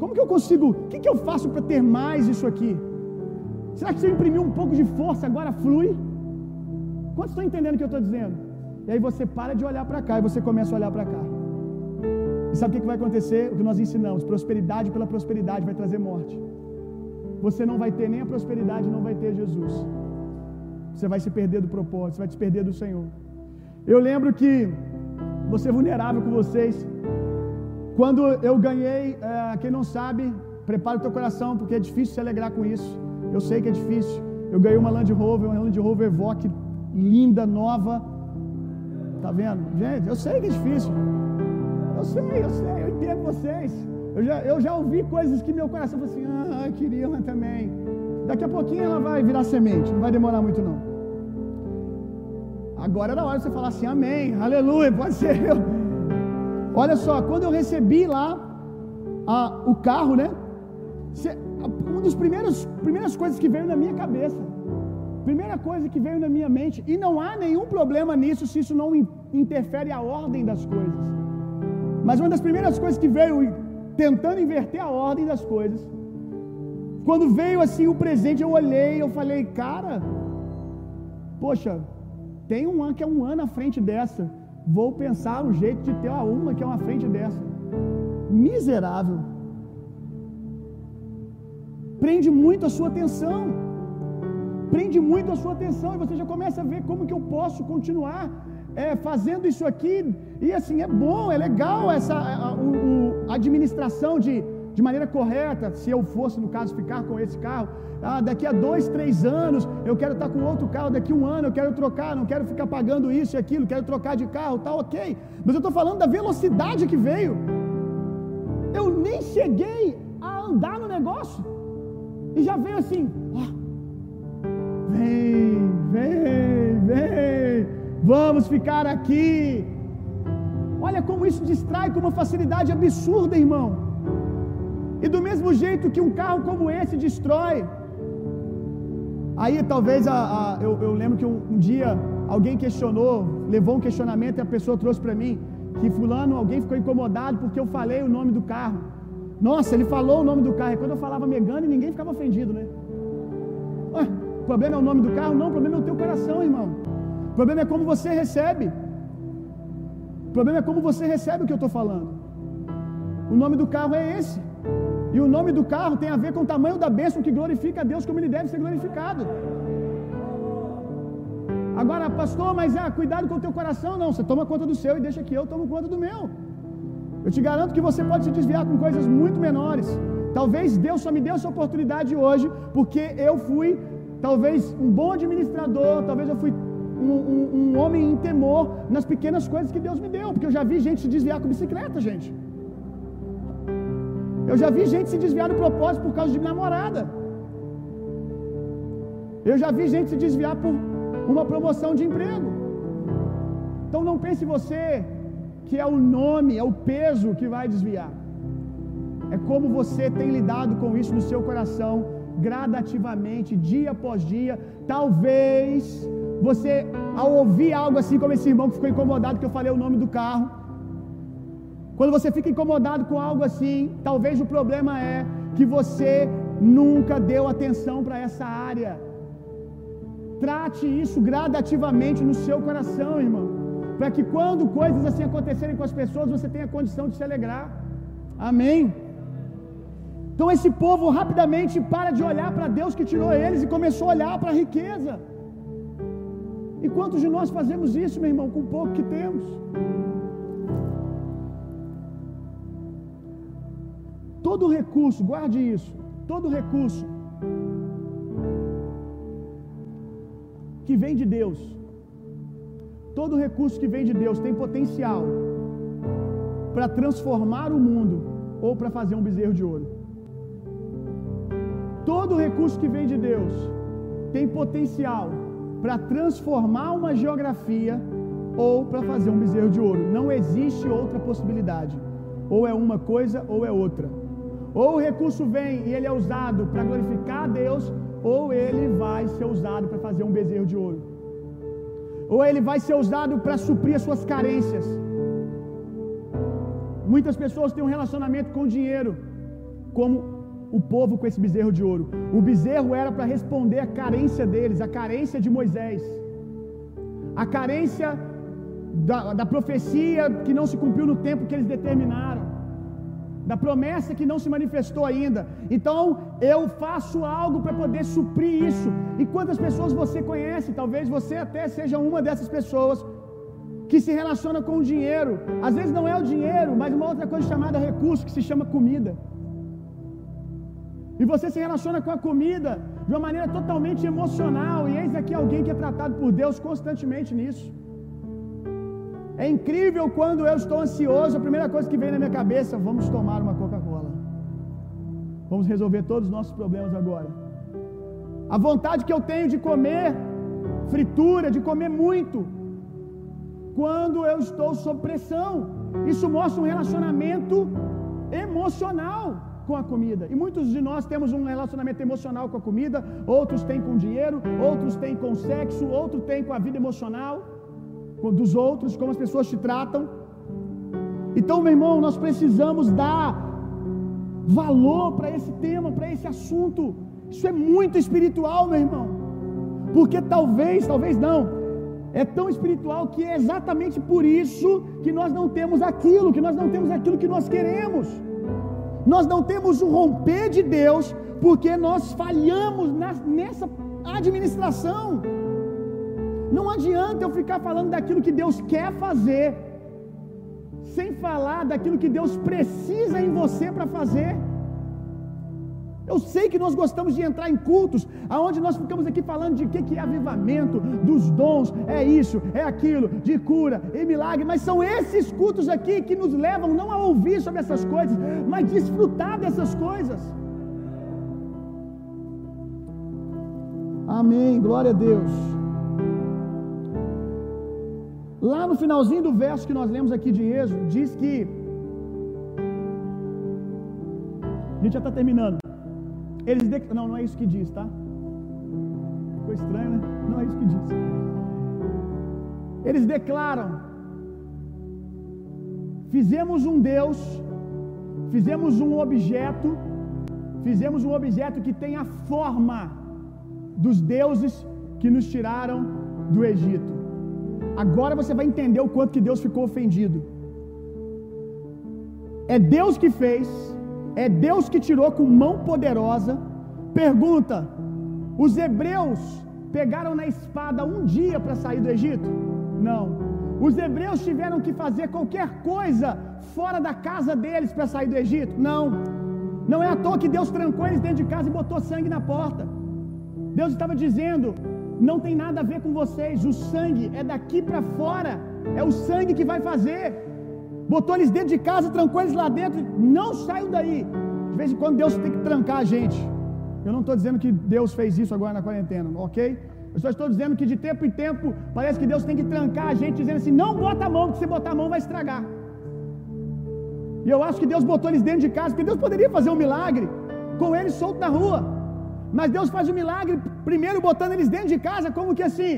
[SPEAKER 1] Como que eu consigo? O que, que eu faço para ter mais isso aqui? Será que se eu imprimir um pouco de força agora flui? Quantos estão entendendo o que eu estou dizendo? E aí você para de olhar para cá e você começa a olhar para cá. E sabe o que, que vai acontecer? O que nós ensinamos: prosperidade pela prosperidade vai trazer morte. Você não vai ter nem a prosperidade, não vai ter Jesus. Você vai se perder do propósito, você vai se perder do Senhor. Eu lembro que ser vulnerável com vocês. Quando eu ganhei, é, quem não sabe, prepara o teu coração, porque é difícil se alegrar com isso. Eu sei que é difícil. Eu ganhei uma Land Rover, uma Land Rover Evoque linda, nova. Tá vendo? Gente, eu sei que é difícil. Eu sei, eu sei, eu entendo vocês. Eu já, eu já ouvi coisas que meu coração falou assim, ah, eu queria uma também. Daqui a pouquinho ela vai virar semente, não vai demorar muito não. Agora era hora de você falar assim, amém, aleluia, pode ser eu. Olha só, quando eu recebi lá a, o carro, né? Uma das primeiras, primeiras coisas que veio na minha cabeça, primeira coisa que veio na minha mente, e não há nenhum problema nisso se isso não interfere a ordem das coisas. Mas uma das primeiras coisas que veio tentando inverter a ordem das coisas, quando veio assim o presente, eu olhei, eu falei, cara, poxa, tem um ano que é um ano à frente dessa. Vou pensar um jeito de ter uma que é uma frente dessa. Miserável. Prende muito a sua atenção. Prende muito a sua atenção e você já começa a ver como que eu posso continuar é, fazendo isso aqui. E assim, é bom, é legal essa a, a, a administração de de maneira correta, se eu fosse, no caso, ficar com esse carro, ah, daqui a dois, três anos eu quero estar com outro carro, daqui a um ano eu quero trocar, não quero ficar pagando isso e aquilo, quero trocar de carro, tá ok. Mas eu estou falando da velocidade que veio. Eu nem cheguei a andar no negócio. E já veio assim, ó, vem, vem, vem, vamos ficar aqui. Olha como isso distrai com uma facilidade absurda, irmão. Mesmo jeito que um carro como esse destrói. Aí talvez a, a, eu, eu, lembro que um, um, dia alguém questionou, levou um questionamento e a pessoa trouxe para mim que fulano, alguém ficou incomodado porque eu falei o nome do carro. Nossa, ele falou o nome do carro. E quando eu falava Megane, ninguém ficava ofendido, né? Ué, o problema é o nome do carro? Não, o problema é o teu coração, irmão. O problema é como você recebe. O problema é como você recebe o que eu estou falando. O nome do carro é esse. E o nome do carro tem a ver com o tamanho da bênção que glorifica a Deus como ele deve ser glorificado. Agora, pastor, mas é, cuidado com o teu coração. Não, você toma conta do seu e deixa que eu tomo conta do meu. Eu te garanto que você pode se desviar com coisas muito menores. Talvez Deus só me deu essa oportunidade hoje porque eu fui, talvez, um bom administrador, talvez eu fui um, um, um homem em temor nas pequenas coisas que Deus me deu. Porque eu já vi gente se desviar com bicicleta, gente. Eu já vi gente se desviar do propósito por causa de namorada. Eu já vi gente se desviar por uma promoção de emprego. Então não pense você que é o nome, é o peso que vai desviar. É como você tem lidado com isso no seu coração, gradativamente, dia após dia. Talvez você, ao ouvir algo assim como esse irmão que ficou incomodado que eu falei o nome do carro, quando você fica incomodado com algo assim, talvez o problema é que você nunca deu atenção para essa área. Trate isso gradativamente no seu coração, irmão, para que quando coisas assim acontecerem com as pessoas, você tenha condição de se alegrar. Amém. Então esse povo rapidamente para de olhar para Deus que tirou eles e começou a olhar para a riqueza. E quantos de nós fazemos isso, meu irmão, com o pouco que temos? Todo recurso, guarde isso, todo recurso que vem de Deus, todo recurso que vem de Deus tem potencial para transformar o mundo ou para fazer um bezerro de ouro. Todo recurso que vem de Deus tem potencial para transformar uma geografia ou para fazer um bezerro de ouro. Não existe outra possibilidade. Ou é uma coisa ou é outra. Ou o recurso vem e ele é usado para glorificar a Deus, ou ele vai ser usado para fazer um bezerro de ouro. Ou ele vai ser usado para suprir as suas carências. Muitas pessoas têm um relacionamento com o dinheiro como o povo com esse bezerro de ouro. O bezerro era para responder a carência deles, a carência de Moisés, a carência da, da profecia que não se cumpriu no tempo que eles determinaram, da promessa que não se manifestou ainda. Então eu faço algo para poder suprir isso. E quantas pessoas você conhece? Talvez você até seja uma dessas pessoas que se relaciona com o dinheiro. Às vezes não é o dinheiro, mas uma outra coisa chamada recurso que se chama comida. E você se relaciona com a comida de uma maneira totalmente emocional. E eis aqui alguém que é tratado por Deus constantemente nisso. É incrível quando eu estou ansioso, a primeira coisa que vem na minha cabeça, vamos tomar uma Coca-Cola. Vamos resolver todos os nossos problemas agora. A vontade que eu tenho de comer fritura, de comer muito, quando eu estou sob pressão. Isso mostra um relacionamento emocional com a comida. E muitos de nós temos um relacionamento emocional com a comida, outros têm com dinheiro, outros têm com sexo, outros têm com a vida emocional dos outros, como as pessoas te tratam. Então, meu irmão, nós precisamos dar valor para esse tema, para esse assunto. Isso é muito espiritual, meu irmão. Porque talvez, talvez não, é tão espiritual que é exatamente por isso que nós não temos aquilo, que nós não temos aquilo que nós queremos. Nós não temos o romper de Deus porque nós falhamos nessa administração. Não adianta eu ficar falando daquilo que Deus quer fazer, sem falar daquilo que Deus precisa em você para fazer. Eu sei que nós gostamos de entrar em cultos, aonde nós ficamos aqui falando de que, que é avivamento, dos dons, é isso, é aquilo, de cura e milagre, mas são esses cultos aqui que nos levam não a ouvir sobre essas coisas, mas desfrutar dessas coisas. Amém, glória a Deus. Lá no finalzinho do verso que nós lemos aqui de Êxodo, diz que. A gente já está terminando. Eles de... Não, não é isso que diz, tá? Ficou estranho, né? Não é isso que diz. Eles declaram: Fizemos um Deus, fizemos um objeto, fizemos um objeto que tem a forma dos deuses que nos tiraram do Egito. Agora você vai entender o quanto que Deus ficou ofendido. É Deus que fez, é Deus que tirou com mão poderosa. Pergunta: os hebreus pegaram na espada um dia para sair do Egito? Não. Os hebreus tiveram que fazer qualquer coisa fora da casa deles para sair do Egito? Não. Não é à toa que Deus trancou eles dentro de casa e botou sangue na porta. Deus estava dizendo: não tem nada a ver com vocês, o sangue é daqui para fora, é o sangue que vai fazer. Botou eles dentro de casa, trancou eles lá dentro, não saiam daí. De vez em quando Deus tem que trancar a gente. Eu não estou dizendo que Deus fez isso agora na quarentena, ok? Eu só estou dizendo que de tempo em tempo parece que Deus tem que trancar a gente, dizendo assim: não bota a mão, porque se botar a mão vai estragar. E eu acho que Deus botou eles dentro de casa, porque Deus poderia fazer um milagre com eles solto na rua. Mas Deus faz o milagre primeiro botando eles dentro de casa, como que assim?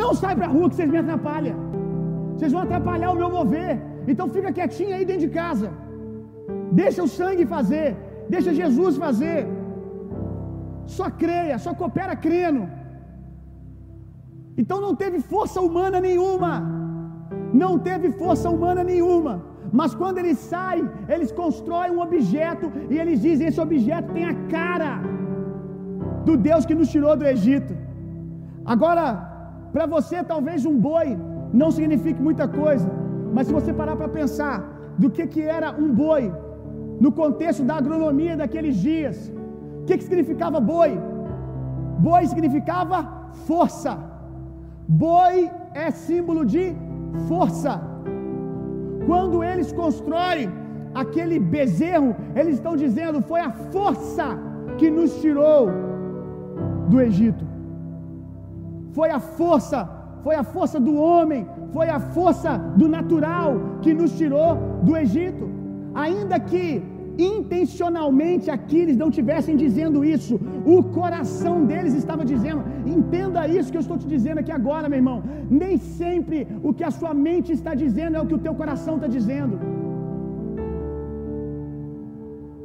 [SPEAKER 1] Não sai para a rua que vocês me atrapalham. Vocês vão atrapalhar o meu mover. Então fica quietinho aí dentro de casa. Deixa o sangue fazer. Deixa Jesus fazer. Só creia, só coopera crendo. Então não teve força humana nenhuma. Não teve força humana nenhuma. Mas quando eles saem, eles constroem um objeto e eles dizem: esse objeto tem a cara do Deus que nos tirou do Egito. Agora, para você, talvez um boi não signifique muita coisa, mas se você parar para pensar do que, que era um boi, no contexto da agronomia daqueles dias, o que, que significava boi? Boi significava força. Boi é símbolo de força. Quando eles constroem aquele bezerro, eles estão dizendo: foi a força que nos tirou do Egito. Foi a força, foi a força do homem, foi a força do natural que nos tirou do Egito. Ainda que intencionalmente aqui eles não tivessem dizendo isso, o coração deles estava dizendo. Entenda isso que eu estou te dizendo aqui agora, meu irmão. Nem sempre o que a sua mente está dizendo é o que o teu coração está dizendo.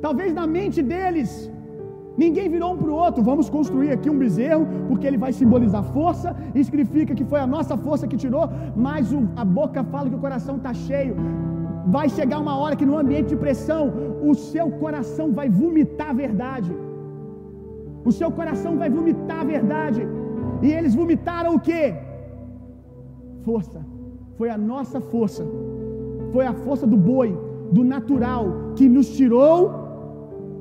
[SPEAKER 1] Talvez na mente deles Ninguém virou um para o outro, vamos construir aqui um bezerro, porque ele vai simbolizar força, e significa que foi a nossa força que tirou, mas o, a boca fala que o coração está cheio. Vai chegar uma hora que no ambiente de pressão, o seu coração vai vomitar a verdade. O seu coração vai vomitar a verdade. E eles vomitaram o que? Força. Foi a nossa força. Foi a força do boi, do natural, que nos tirou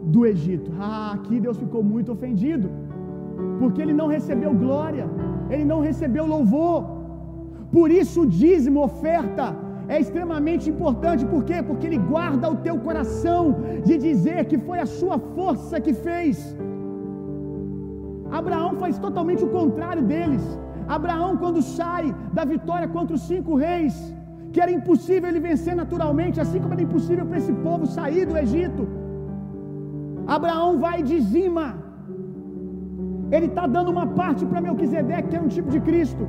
[SPEAKER 1] do Egito. Ah, aqui Deus ficou muito ofendido, porque ele não recebeu glória, ele não recebeu louvor. Por isso o dízimo, oferta, é extremamente importante, por quê? Porque ele guarda o teu coração de dizer que foi a sua força que fez. Abraão faz totalmente o contrário deles. Abraão, quando sai da vitória contra os cinco reis, que era impossível ele vencer naturalmente, assim como era impossível para esse povo sair do Egito. Abraão vai e dizima. Ele está dando uma parte para Melquisedeque, que era um tipo de Cristo,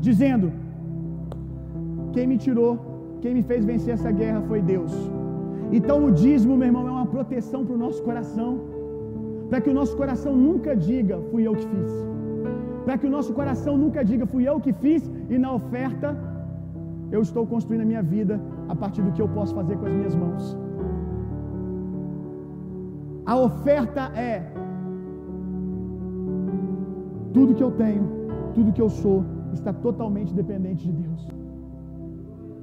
[SPEAKER 1] dizendo: Quem me tirou, quem me fez vencer essa guerra foi Deus. Então o dízimo, meu irmão, é uma proteção para o nosso coração, para que o nosso coração nunca diga: Fui eu que fiz. Para que o nosso coração nunca diga: Fui eu que fiz, e na oferta eu estou construindo a minha vida a partir do que eu posso fazer com as minhas mãos. A oferta é tudo que eu tenho, tudo que eu sou, está totalmente dependente de Deus.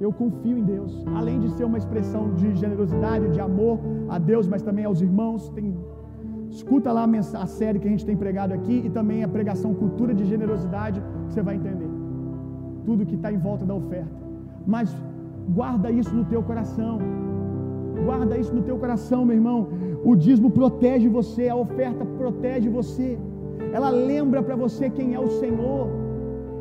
[SPEAKER 1] Eu confio em Deus, além de ser uma expressão de generosidade, de amor a Deus, mas também aos irmãos. Tem, escuta lá a série que a gente tem pregado aqui e também a pregação Cultura de Generosidade, que você vai entender. Tudo que está em volta da oferta. Mas guarda isso no teu coração. Guarda isso no teu coração, meu irmão. O dízimo protege você, a oferta protege você. Ela lembra para você quem é o Senhor.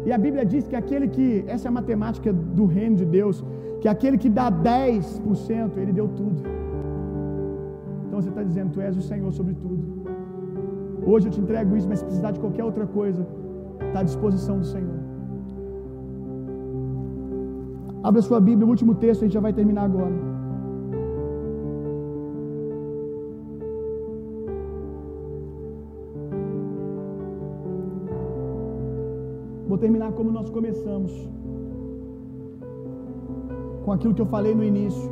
[SPEAKER 1] E a Bíblia diz que aquele que, essa é a matemática do reino de Deus, que aquele que dá 10%, ele deu tudo. Então você está dizendo, Tu és o Senhor sobre tudo. Hoje eu te entrego isso, mas se precisar de qualquer outra coisa, está à disposição do Senhor. Abra sua Bíblia, o último texto, a gente já vai terminar agora. Terminar como nós começamos. Com aquilo que eu falei no início.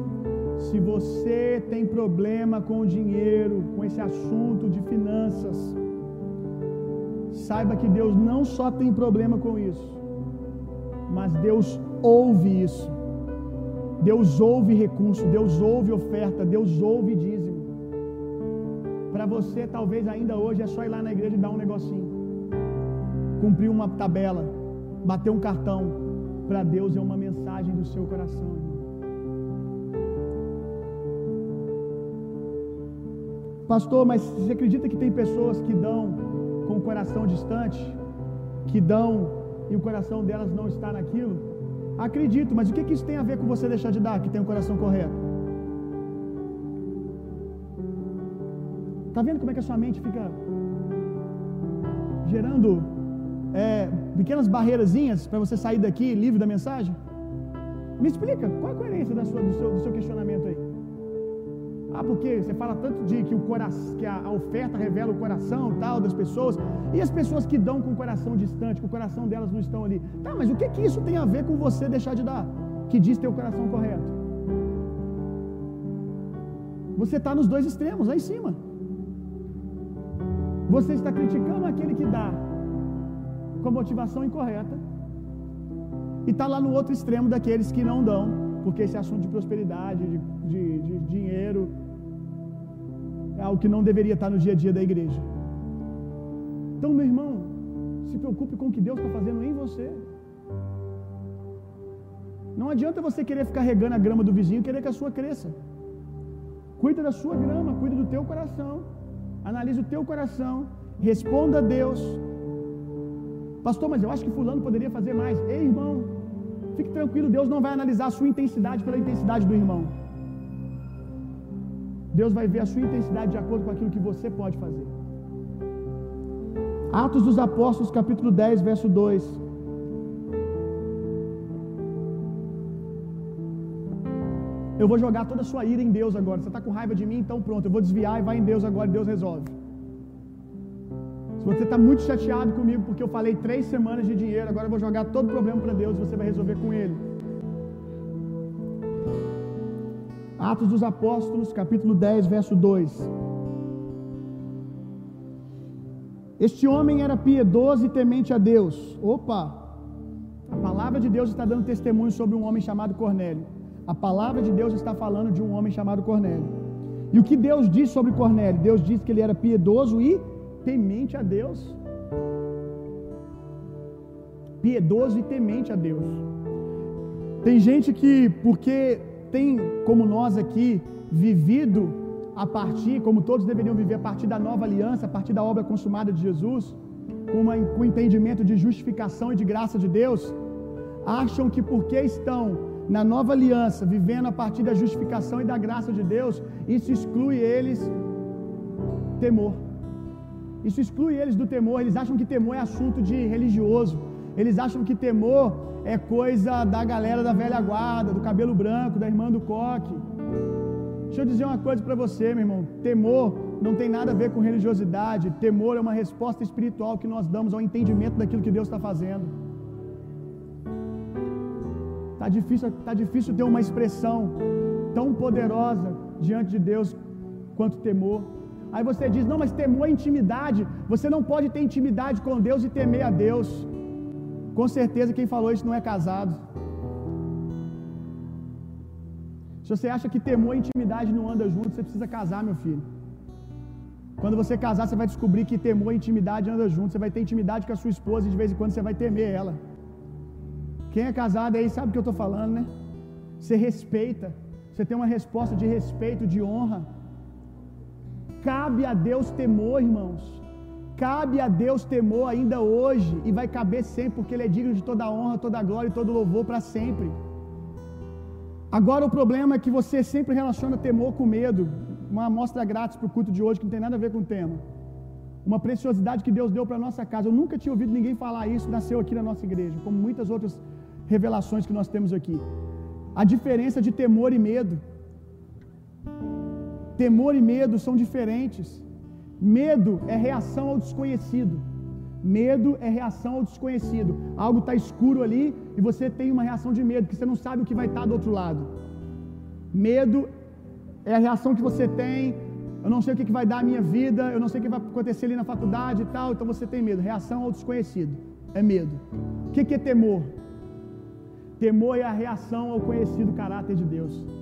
[SPEAKER 1] Se você tem problema com o dinheiro, com esse assunto de finanças, saiba que Deus não só tem problema com isso, mas Deus ouve isso. Deus ouve recurso, Deus ouve oferta, Deus ouve dízimo. Para você, talvez ainda hoje é só ir lá na igreja e dar um negocinho cumprir uma tabela, bater um cartão, para Deus é uma mensagem do seu coração. Pastor, mas você acredita que tem pessoas que dão com o coração distante, que dão e o coração delas não está naquilo? Acredito, mas o que, que isso tem a ver com você deixar de dar, que tem o coração correto? Está vendo como é que a sua mente fica gerando é, pequenas barreirazinhas para você sair daqui livre da mensagem? Me explica, qual a coerência da sua, do, seu, do seu questionamento aí? Ah, porque você fala tanto de que, o coração, que a, a, oferta revela o coração tal das pessoas, e as pessoas que dão com o coração distante, que o coração delas não estão ali. Tá, mas o que que isso tem a ver com você deixar de dar? Que diz ter o coração correto. Você está nos dois extremos, lá em cima. Você está criticando aquele que dá com a motivação incorreta, e está lá no outro extremo daqueles que não dão, porque esse assunto de prosperidade, de, de, de dinheiro, é algo que não deveria estar no dia a dia da igreja. Então, meu irmão, se preocupe com o que Deus está fazendo em você. Não adianta você querer ficar regando a grama do vizinho e querer que a sua cresça. Cuida da sua grama, cuida do teu coração. Analise o teu coração. Responda a Deus. Pastor, mas eu acho que fulano poderia fazer mais. Ei, irmão, fique tranquilo, Deus não vai analisar a sua intensidade pela intensidade do irmão. Deus vai ver a sua intensidade de acordo com aquilo que você pode fazer. Atos dos Apóstolos, capítulo 10, verso 2. Eu vou jogar toda a sua ira em Deus agora. Você está com raiva de mim, então pronto, eu vou desviar e vai em Deus agora, Deus resolve. Você está muito chateado comigo porque eu falei três semanas de dinheiro, agora eu vou jogar todo o problema para Deus e você vai resolver com Ele. Atos dos Apóstolos, capítulo 10, verso 2. Este homem era piedoso e temente a Deus. Opa! A palavra de Deus está dando testemunho sobre um homem chamado Cornélio. A palavra de Deus está falando de um homem chamado Cornélio. E o que Deus diz sobre Cornélio? Deus diz que ele era piedoso e temente a Deus. Piedoso e temente a Deus. Tem gente que, porque tem, como nós aqui, vivido a partir, como todos deveriam viver, a partir da nova aliança, a partir da obra consumada de Jesus, com, com entendimento de justificação e de graça de Deus, acham que porque estão na nova aliança, vivendo a partir da justificação e da graça de Deus, isso exclui eles temor. Isso exclui eles do temor. Eles acham que temor é assunto de religioso. Eles acham que temor é coisa da galera da velha guarda, do cabelo branco, da irmã do coque. Deixa eu dizer uma coisa para você, meu irmão. Temor não tem nada a ver com religiosidade. Temor é uma resposta espiritual que nós damos ao entendimento daquilo que Deus está fazendo. Tá difícil, tá difícil ter uma expressão tão poderosa diante de Deus quanto temor. Aí você diz: não, mas temor é intimidade. Você não pode ter intimidade com Deus e temer a Deus. Com certeza quem falou isso não é casado. Se você acha que temor e intimidade não andam juntos, você precisa casar, meu filho. Quando você casar, você vai descobrir que temor e intimidade andam juntos. Você vai ter intimidade com a sua esposa e de vez em quando você vai temer ela. Quem é casado aí sabe o que eu estou falando, né? Você respeita. Você tem uma resposta de respeito, de honra. Cabe a Deus temor, irmãos. Cabe a Deus temor ainda hoje e vai caber sempre, porque Ele é digno de toda honra, toda glória e todo louvor para sempre. Agora o problema é que você sempre relaciona temor com medo. Uma amostra grátis para o culto de hoje que não tem nada a ver com o tema. Uma preciosidade que Deus deu para nossa casa. Eu nunca tinha ouvido ninguém falar isso, nasceu aqui na nossa igreja, como muitas outras revelações que nós temos aqui. A diferença de temor e medo. Temor e medo são diferentes. Medo é reação ao desconhecido. Medo é reação ao desconhecido. Algo está escuro ali e você tem uma reação de medo, que você não sabe o que vai estar tá do outro lado. Medo é a reação que você tem. Eu não sei o que, que vai dar a minha vida, eu não sei o que vai acontecer ali na faculdade e tal, então você tem medo. Reação ao desconhecido é medo. O que, que é temor? Temor é a reação ao conhecido caráter de Deus.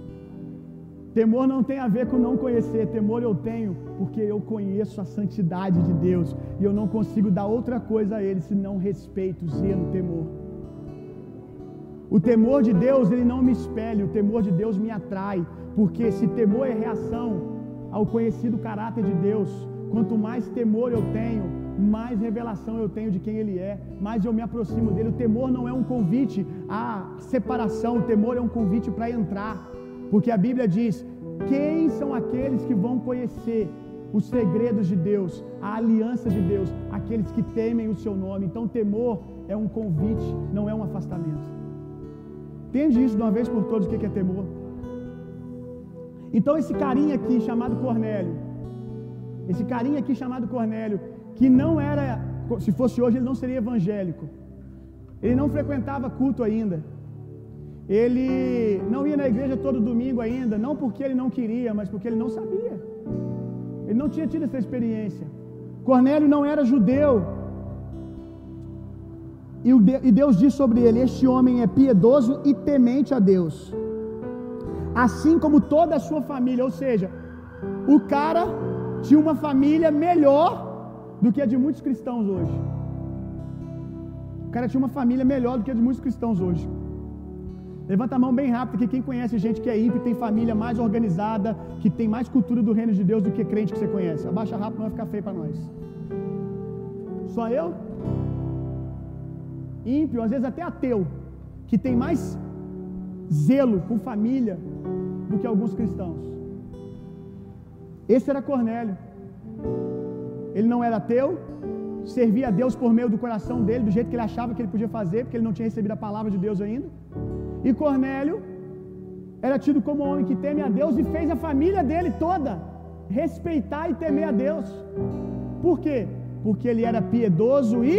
[SPEAKER 1] Temor não tem a ver com não conhecer, temor eu tenho porque eu conheço a santidade de Deus e eu não consigo dar outra coisa a Ele senão respeito, zelo, temor. O temor de Deus, ele não me espelha, o temor de Deus me atrai, porque se temor é reação ao conhecido caráter de Deus, quanto mais temor eu tenho, mais revelação eu tenho de quem Ele é, mais eu me aproximo dele. O temor não é um convite à separação, o temor é um convite para entrar. Porque a Bíblia diz: quem são aqueles que vão conhecer os segredos de Deus, a aliança de Deus, aqueles que temem o seu nome. Então, temor é um convite, não é um afastamento. Entende isso de uma vez por todas o que é temor? Então, esse carinha aqui chamado Cornélio, esse carinha aqui chamado Cornélio, que não era, se fosse hoje, ele não seria evangélico, ele não frequentava culto ainda, ele não ia na igreja todo domingo ainda, não porque ele não queria, mas porque ele não sabia. Ele não tinha tido essa experiência. Cornélio não era judeu. E Deus diz sobre ele: Este homem é piedoso e temente a Deus, assim como toda a sua família. Ou seja, o cara tinha uma família melhor do que a de muitos cristãos hoje. O cara tinha uma família melhor do que a de muitos cristãos hoje. Levanta a mão bem rápido, que quem conhece gente que é ímpio tem família mais organizada, que tem mais cultura do reino de Deus do que crente que você conhece. Abaixa rápido, não vai ficar feio para nós. Só eu? Ímpio, às vezes até ateu, que tem mais zelo com família do que alguns cristãos. Esse era Cornélio. Ele não era ateu, servia a Deus por meio do coração dele, do jeito que ele achava que ele podia fazer, porque ele não tinha recebido a palavra de Deus ainda. E Cornélio era tido como homem que teme a Deus e fez a família dele toda respeitar e temer a Deus. Por quê? Porque ele era piedoso e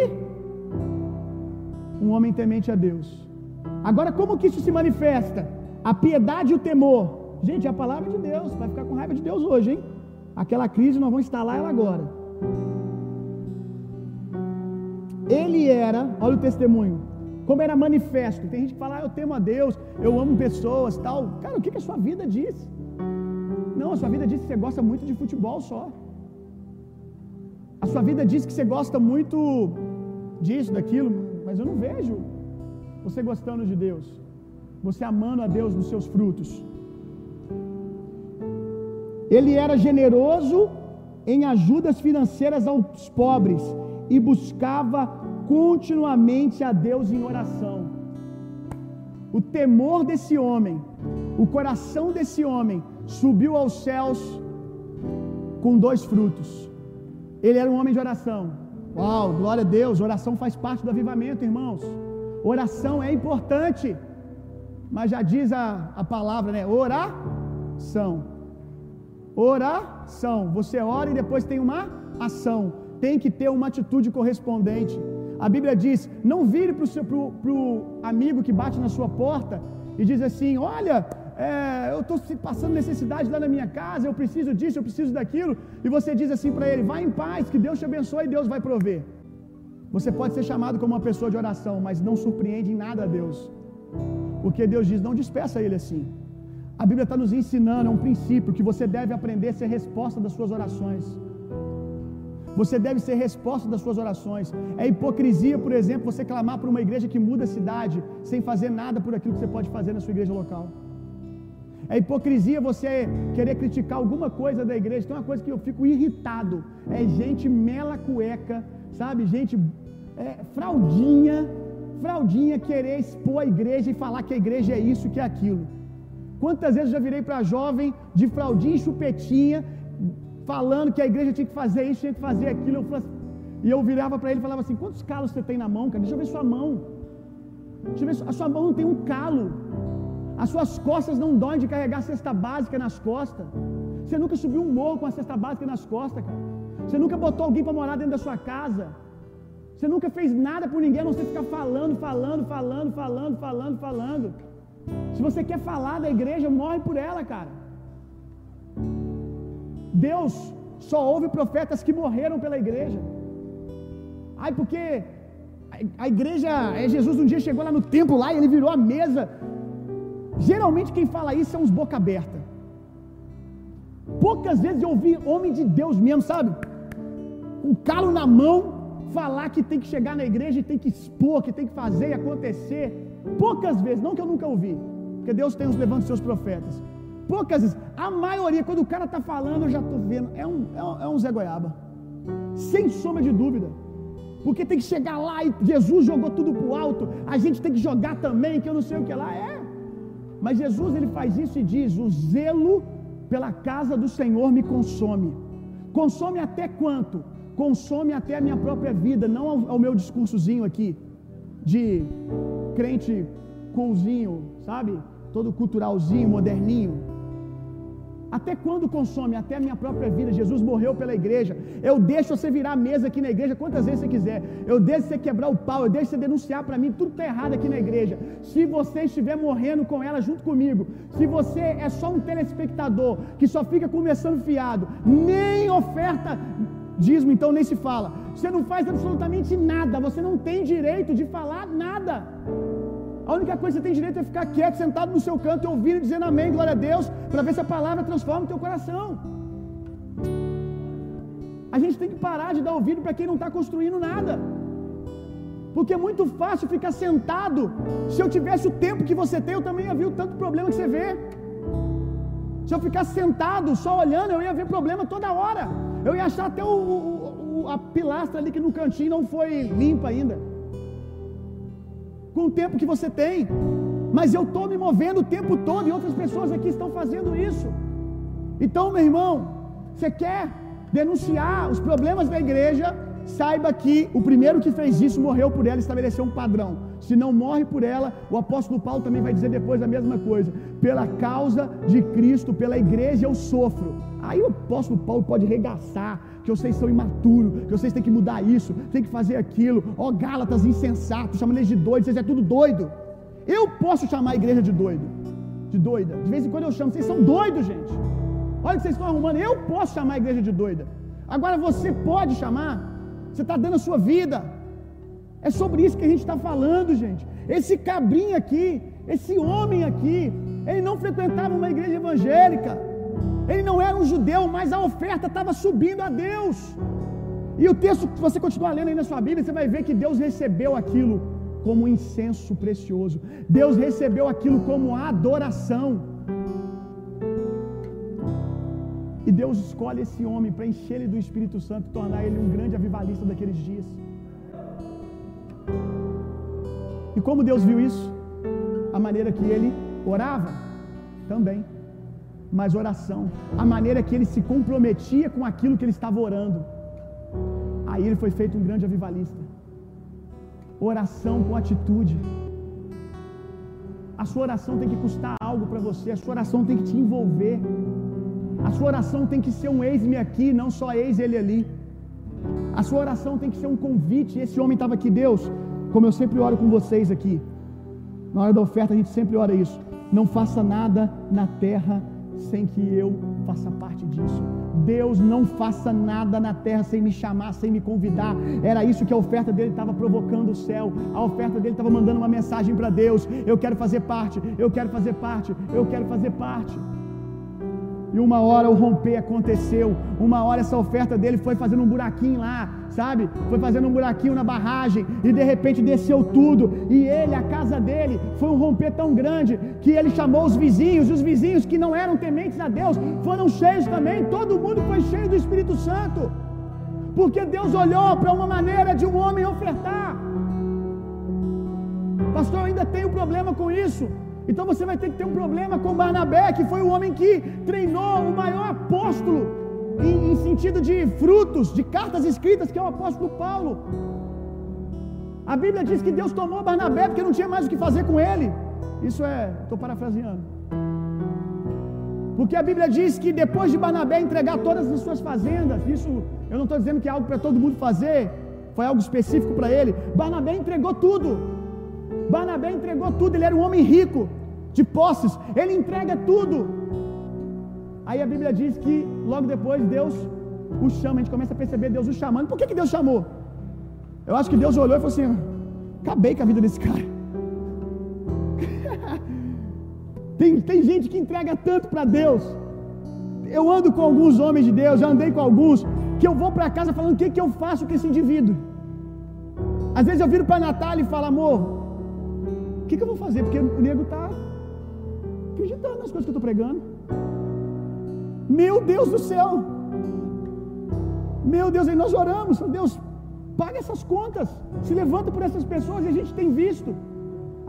[SPEAKER 1] um homem temente a Deus. Agora, como que isso se manifesta? A piedade e o temor. Gente, é a palavra de Deus. Vai ficar com raiva de Deus hoje, hein? Aquela crise, nós vamos instalar ela agora. Ele era, olha o testemunho, como era manifesto. Tem gente que fala, ah, eu temo a Deus, eu amo pessoas, tal. Cara, o que, que a sua vida diz? Não, a sua vida diz que você gosta muito de futebol só. A sua vida diz que você gosta muito disso, daquilo, mas eu não vejo você gostando de Deus, você amando a Deus nos seus frutos. Ele era generoso em ajudas financeiras aos pobres e buscava continuamente a Deus em oração. O temor desse homem, o coração desse homem subiu aos céus com dois frutos. Ele era um homem de oração. Uau, glória a Deus, oração faz parte do avivamento, irmãos. Oração é importante, mas já diz a, a palavra, né? Oração. Oração. Você ora e depois tem uma ação. Tem que ter uma atitude correspondente. A Bíblia diz: não vire para o amigo que bate na sua porta e diz assim: Olha, é, eu estou passando necessidade lá na minha casa, eu preciso disso, eu preciso daquilo. E você diz assim para ele: Vá em paz, que Deus te abençoe e Deus vai prover. Você pode ser chamado como uma pessoa de oração, mas não surpreende em nada a Deus. Porque Deus diz: Não despeça ele assim. A Bíblia está nos ensinando, é um princípio que você deve aprender a ser resposta das suas orações. Você deve ser resposta das suas orações. É hipocrisia, por exemplo, você clamar para uma igreja que muda a cidade sem fazer nada por aquilo que você pode fazer na sua igreja local. É hipocrisia você querer criticar alguma coisa da igreja. Tem uma coisa que eu fico irritado: é gente mela cueca, sabe? Gente é, fraudinha, fraudinha querer expor a igreja e falar que a igreja é isso, que é aquilo. Quantas vezes eu já virei para jovem de fraldinha e chupetinha falando que a igreja tinha que fazer isso, tinha que fazer aquilo. Eu assim, e eu virava para ele e falava assim: quantos calos você tem na mão, cara? Deixa eu ver sua mão. Deixa eu ver, a sua mão não tem um calo. As suas costas não doem de carregar cesta básica nas costas. Você nunca subiu um morro com a cesta básica nas costas, cara. Você nunca botou alguém para morar dentro da sua casa. Você nunca fez nada por ninguém, a não ser ficar falando, falando, falando, falando, falando, falando. Se você quer falar da igreja, morre por ela, cara. Deus só houve profetas que morreram pela igreja. Ai, porque a igreja, Jesus um dia chegou lá no templo lá e ele virou a mesa. Geralmente quem fala isso é uns boca aberta. Poucas vezes eu ouvi homem de Deus mesmo, sabe? Com calo na mão, falar que tem que chegar na igreja e tem que expor, que tem que fazer e acontecer. Poucas vezes, não que eu nunca ouvi, porque Deus tem os levando seus profetas. Poucas vezes, a maioria, quando o cara está falando, eu já estou vendo, é um, é, um, é um Zé Goiaba. Sem sombra de dúvida. Porque tem que chegar lá e Jesus jogou tudo para o alto, a gente tem que jogar também, que eu não sei o que lá. É. Mas Jesus ele faz isso e diz: O zelo pela casa do Senhor me consome. Consome até quanto? Consome até a minha própria vida, não ao, ao meu discursozinho aqui de crente coolzinho, sabe? Todo culturalzinho, moderninho. Até quando consome? Até a minha própria vida. Jesus morreu pela igreja. Eu deixo você virar a mesa aqui na igreja quantas vezes você quiser. Eu deixo você quebrar o pau. Eu deixo você denunciar para mim tudo está errado aqui na igreja. Se você estiver morrendo com ela junto comigo, se você é só um telespectador que só fica começando fiado, nem oferta dízimo então nem se fala. Você não faz absolutamente nada. Você não tem direito de falar nada. A única coisa que você tem direito é ficar quieto, sentado no seu canto e ouvindo, dizendo amém, glória a Deus, para ver se a palavra transforma o teu coração. A gente tem que parar de dar ouvido para quem não está construindo nada. Porque é muito fácil ficar sentado. Se eu tivesse o tempo que você tem, eu também ia ver o tanto problema que você vê. Se eu ficasse sentado, só olhando, eu ia ver problema toda hora. Eu ia achar até o, o, a pilastra ali que no cantinho não foi limpa ainda com o tempo que você tem. Mas eu estou me movendo o tempo todo e outras pessoas aqui estão fazendo isso. Então, meu irmão, você quer denunciar os problemas da igreja? Saiba que o primeiro que fez isso morreu por ela estabeleceu um padrão. Se não morre por ela, o apóstolo Paulo também vai dizer depois a mesma coisa. Pela causa de Cristo, pela igreja eu sofro. Aí o apóstolo Paulo pode regaçar, que vocês são imaturos, que vocês têm que mudar isso, tem que fazer aquilo. Ó, oh, Gálatas insensatos, chamando eles de doido, vocês é tudo doido. Eu posso chamar a igreja de doido, de doida. De vez em quando eu chamo, vocês são doidos, gente. Olha o que vocês estão arrumando. Eu posso chamar a igreja de doida. Agora você pode chamar. Você está dando a sua vida. É sobre isso que a gente está falando, gente. Esse cabrinho aqui, esse homem aqui, ele não frequentava uma igreja evangélica. Ele não era um judeu, mas a oferta estava subindo a Deus. E o texto, se você continuar lendo aí na sua Bíblia, você vai ver que Deus recebeu aquilo como um incenso precioso. Deus recebeu aquilo como adoração. E Deus escolhe esse homem para encher ele do Espírito Santo e tornar ele um grande avivalista daqueles dias. E como Deus viu isso? A maneira que ele orava também mas oração, a maneira que ele se comprometia com aquilo que ele estava orando. Aí ele foi feito um grande avivalista. Oração com atitude. A sua oração tem que custar algo para você, a sua oração tem que te envolver. A sua oração tem que ser um ex-me aqui, não só ex ele ali. A sua oração tem que ser um convite. Esse homem estava aqui, Deus, como eu sempre oro com vocês aqui. Na hora da oferta a gente sempre ora isso. Não faça nada na terra sem que eu faça parte disso. Deus não faça nada na terra sem me chamar, sem me convidar. Era isso que a oferta dele estava provocando o céu. A oferta dele estava mandando uma mensagem para Deus: eu quero fazer parte, eu quero fazer parte, eu quero fazer parte. E uma hora o romper aconteceu. Uma hora essa oferta dele foi fazendo um buraquinho lá, sabe? Foi fazendo um buraquinho na barragem e de repente desceu tudo. E ele, a casa dele, foi um romper tão grande que ele chamou os vizinhos, e os vizinhos que não eram tementes a Deus foram cheios também. Todo mundo foi cheio do Espírito Santo. Porque Deus olhou para uma maneira de um homem ofertar. Pastor, eu ainda tenho problema com isso. Então você vai ter que ter um problema com Barnabé, que foi o homem que treinou o maior apóstolo em, em sentido de frutos, de cartas escritas, que é o apóstolo Paulo. A Bíblia diz que Deus tomou Barnabé porque não tinha mais o que fazer com ele. Isso é, estou parafraseando. Porque a Bíblia diz que depois de Barnabé entregar todas as suas fazendas, isso eu não estou dizendo que é algo para todo mundo fazer, foi algo específico para ele. Barnabé entregou tudo. Barnabé entregou tudo, ele era um homem rico, de posses, ele entrega tudo. Aí a Bíblia diz que logo depois Deus o chama, a gente começa a perceber Deus o chamando. Por que, que Deus chamou? Eu acho que Deus olhou e falou assim: acabei com a vida desse cara. tem, tem gente que entrega tanto para Deus. Eu ando com alguns homens de Deus, já andei com alguns, que eu vou para casa falando o que, que eu faço com esse indivíduo. Às vezes eu viro para Natália e falo, amor, o que, que eu vou fazer? Porque o nego está acreditando nas coisas que eu estou pregando. Meu Deus do céu! Meu Deus, aí nós oramos, Deus, paga essas contas, se levanta por essas pessoas e a gente tem visto.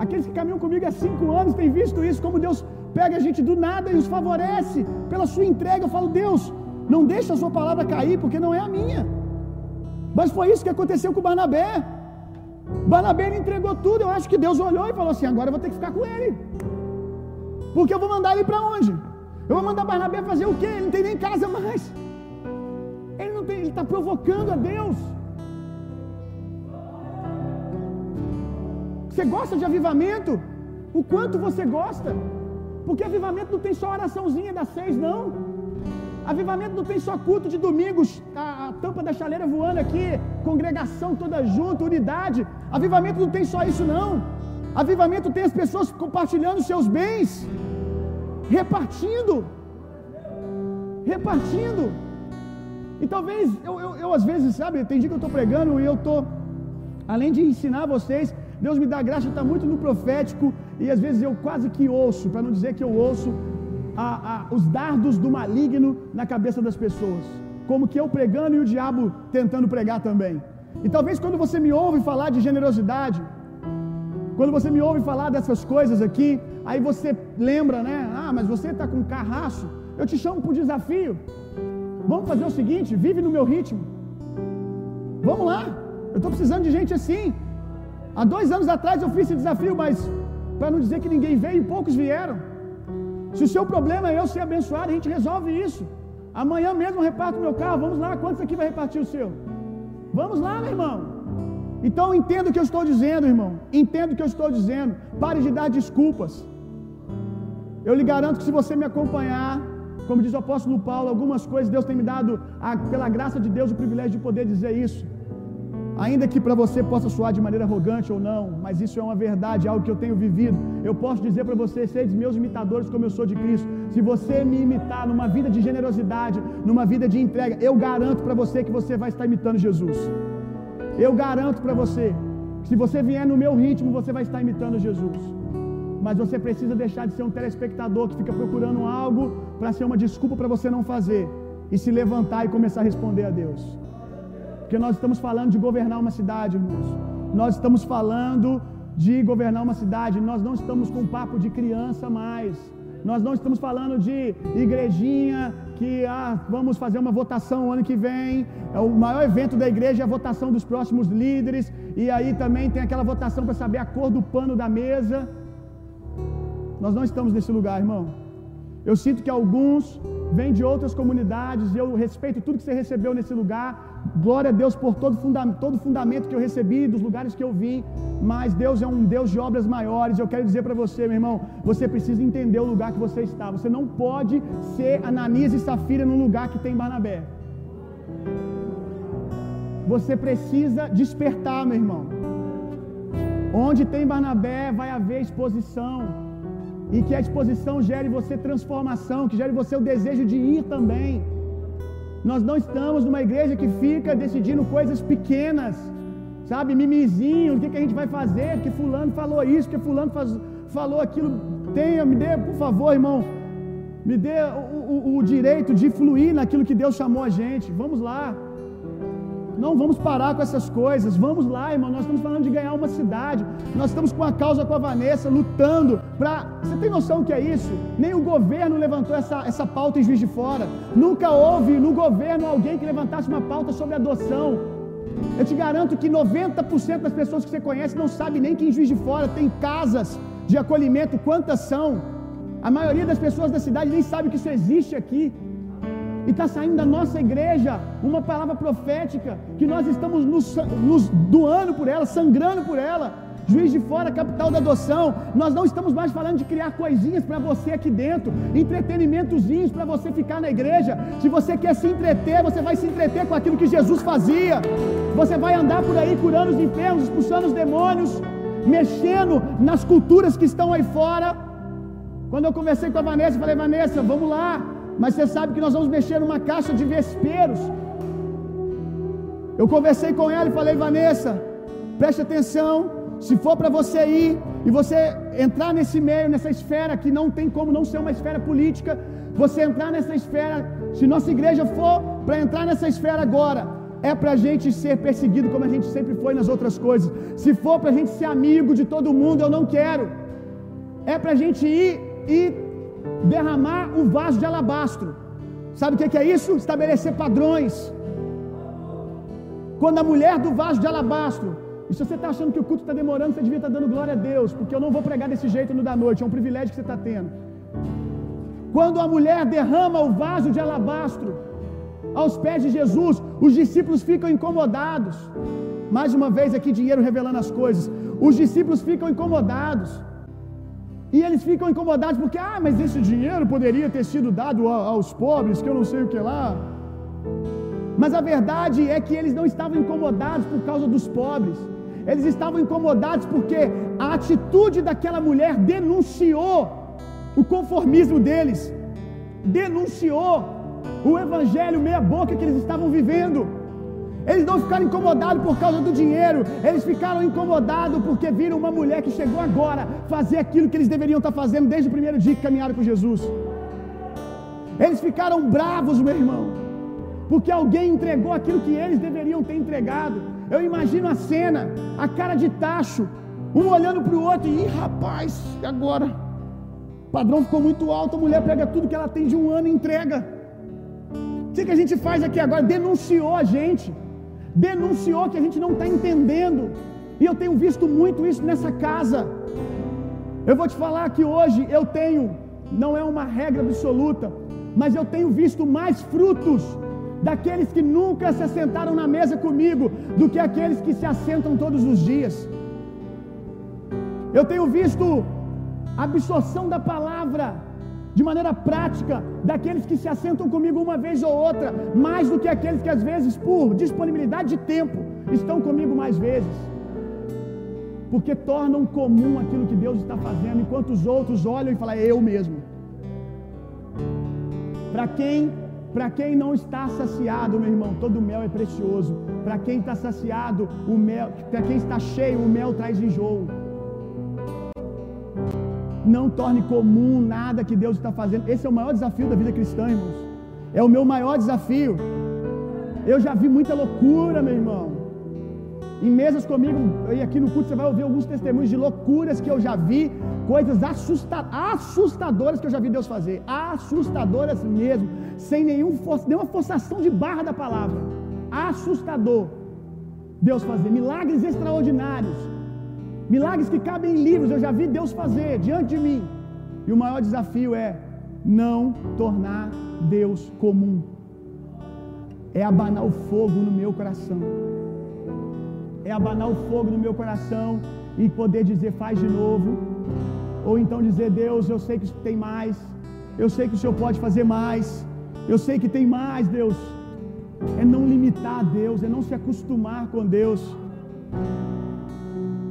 [SPEAKER 1] Aqueles que caminham comigo há cinco anos têm visto isso, como Deus pega a gente do nada e os favorece pela sua entrega. Eu falo, Deus, Não deixa a sua palavra cair, porque não é a minha. Mas foi isso que aconteceu com Barnabé. Barnabé entregou tudo. Eu acho que Deus olhou e falou assim: agora eu vou ter que ficar com ele. Porque eu vou mandar ele para onde? Eu vou mandar Barnabé fazer o quê? Ele não tem nem casa mais. Ele não tem, ele está provocando a Deus. Você gosta de avivamento? O quanto você gosta? Porque avivamento não tem só oraçãozinha das seis, não. Avivamento não tem só culto de domingos, a, a, tampa da chaleira voando aqui, congregação toda junto, unidade. Avivamento não tem só isso, não. Avivamento tem as pessoas compartilhando seus bens, repartindo. Repartindo. E talvez, eu, eu, eu às vezes, sabe, tem dia que eu estou pregando e eu estou, além de ensinar vocês, Deus me dá graça estar muito no profético e às vezes eu quase que ouço, para não dizer que eu ouço, a, a, os dardos do maligno na cabeça das pessoas. Como que eu pregando e o diabo tentando pregar também. E talvez quando você me ouve falar de generosidade, quando você me ouve falar dessas coisas aqui, aí você lembra, né? Ah, mas você está com carraço. Eu te chamo para o desafio. Vamos fazer o seguinte: vive no meu ritmo. Vamos lá. Eu estou precisando de gente assim. Há dois anos atrás eu fiz esse desafio, mas para não dizer que ninguém veio, poucos vieram. Se o seu problema é eu ser abençoado, a gente resolve isso. Amanhã mesmo eu reparto meu carro. Vamos lá, quantos aqui vai repartir o seu? Vamos lá, meu irmão. Então entenda o que eu estou dizendo, irmão. Entenda o que eu estou dizendo. Pare de dar desculpas. Eu lhe garanto que se você me acompanhar, como diz o apóstolo Paulo, algumas coisas Deus tem me dado, a, pela graça de Deus, o privilégio de poder dizer isso. Ainda que para você possa soar de maneira arrogante ou não, mas isso é uma verdade, algo que eu tenho vivido. Eu posso dizer para você, seis meus imitadores como eu sou de Cristo. Se você me imitar numa vida de generosidade, numa vida de entrega, eu garanto para você que você vai estar imitando Jesus. Eu garanto para você que se você vier no meu ritmo, você vai estar imitando Jesus. Mas você precisa deixar de ser um telespectador que fica procurando algo para ser uma desculpa para você não fazer e se levantar e começar a responder a Deus. Porque nós estamos falando de governar uma cidade, irmãos. Nós estamos falando de governar uma cidade. Nós não estamos com papo de criança mais. Nós não estamos falando de igrejinha que ah, vamos fazer uma votação ano que vem. É o maior evento da igreja é a votação dos próximos líderes. E aí também tem aquela votação para saber a cor do pano da mesa. Nós não estamos nesse lugar, irmão. Eu sinto que alguns vêm de outras comunidades, e eu respeito tudo que você recebeu nesse lugar. Glória a Deus por todo, funda todo fundamento que eu recebi, dos lugares que eu vim. Mas Deus é um Deus de obras maiores. Eu quero dizer para você, meu irmão, você precisa entender o lugar que você está. Você não pode ser Ananias e Safira num lugar que tem Barnabé. Você precisa despertar, meu irmão. Onde tem Barnabé, vai haver exposição. E que a exposição gere você transformação, que gere você o desejo de ir também. Nós não estamos numa igreja que fica decidindo coisas pequenas, sabe, mimizinho, o que, que a gente vai fazer, que fulano falou isso, que fulano faz, falou aquilo. Tenha, me dê, por favor, irmão, me dê o, o, o direito de fluir naquilo que Deus chamou a gente. Vamos lá. Não vamos parar com essas coisas. Vamos lá, irmão. Nós estamos falando de ganhar uma cidade. Nós estamos com a causa com a Vanessa, lutando para. Você tem noção que é isso? Nem o governo levantou essa, essa pauta em Juiz de Fora. Nunca houve no governo alguém que levantasse uma pauta sobre adoção. Eu te garanto que 90% das pessoas que você conhece não sabe nem que em Juiz de Fora tem casas de acolhimento. Quantas são? A maioria das pessoas da cidade nem sabe que isso existe aqui. E está saindo da nossa igreja uma palavra profética que nós estamos nos, nos doando por ela, sangrando por ela. Juiz de Fora, capital da adoção. Nós não estamos mais falando de criar coisinhas para você aqui dentro, entretenimentozinhos para você ficar na igreja. Se você quer se entreter, você vai se entreter com aquilo que Jesus fazia. Você vai andar por aí curando os enfermos, expulsando os demônios, mexendo nas culturas que estão aí fora. Quando eu conversei com a Vanessa, falei: Vanessa, vamos lá, mas você sabe que nós vamos mexer numa caixa de vesperos. Eu conversei com ela e falei, Vanessa, preste atenção. Se for para você ir e você entrar nesse meio, nessa esfera que não tem como não ser uma esfera política, você entrar nessa esfera, se nossa igreja for para entrar nessa esfera agora, é para a gente ser perseguido como a gente sempre foi nas outras coisas. Se for para a gente ser amigo de todo mundo, eu não quero. É para a gente ir e derramar o vaso de alabastro. Sabe o que é isso? Estabelecer padrões. Quando a mulher do vaso de alabastro, e se você está achando que o culto está demorando, você devia estar tá dando glória a Deus, porque eu não vou pregar desse jeito no da noite, é um privilégio que você está tendo. Quando a mulher derrama o vaso de alabastro aos pés de Jesus, os discípulos ficam incomodados. Mais uma vez aqui, dinheiro revelando as coisas. Os discípulos ficam incomodados. E eles ficam incomodados porque, ah, mas esse dinheiro poderia ter sido dado aos pobres, que eu não sei o que lá. Mas a verdade é que eles não estavam incomodados por causa dos pobres. Eles estavam incomodados porque a atitude daquela mulher denunciou o conformismo deles, denunciou o evangelho meia-boca que eles estavam vivendo. Eles não ficaram incomodados por causa do dinheiro, eles ficaram incomodados porque viram uma mulher que chegou agora fazer aquilo que eles deveriam estar fazendo desde o primeiro dia que caminharam com Jesus. Eles ficaram bravos, meu irmão, porque alguém entregou aquilo que eles deveriam ter entregado. Eu imagino a cena, a cara de tacho, um olhando para o outro e, rapaz, e agora? O padrão ficou muito alto, a mulher pega tudo que ela tem de um ano e entrega. O que, que a gente faz aqui agora? Denunciou a gente denunciou que a gente não está entendendo. E eu tenho visto muito isso nessa casa. Eu vou te falar que hoje eu tenho, não é uma regra absoluta, mas eu tenho visto mais frutos daqueles que nunca se assentaram na mesa comigo do que aqueles que se assentam todos os dias. Eu tenho visto absorção da palavra de maneira prática daqueles que se assentam comigo uma vez ou outra, mais do que aqueles que às vezes, por disponibilidade de tempo, estão comigo mais vezes. Porque tornam comum aquilo que Deus está fazendo, enquanto os outros olham e falam, é eu mesmo. Para quem, para quem não está saciado, meu irmão, todo mel é precioso. Para quem está saciado, o mel, para quem está cheio, o mel traz enjoo. Não torne comum nada que Deus está fazendo. Esse é o maior desafio da vida cristã, irmãos. É o meu maior desafio. Eu já vi muita loucura, meu irmão. Em mesas comigo, e aqui no culto você vai ouvir alguns testemunhos de loucuras que eu já vi, coisas assusta assustadoras que eu já vi Deus fazer. Assustadoras mesmo, sem nenhum nenhuma forçação de barra da palavra. Assustador. Deus fazer milagres extraordinários Milagres que cabem em livros, eu já vi Deus fazer diante de mim. E o maior desafio é não tornar Deus comum. É abanar o fogo no meu coração. É abanar o fogo no meu coração e poder dizer faz de novo. Ou então dizer, Deus, eu sei que tem mais. Eu sei que o Senhor pode fazer mais. Eu sei que tem mais, Deus. É não limitar Deus, é não se acostumar com Deus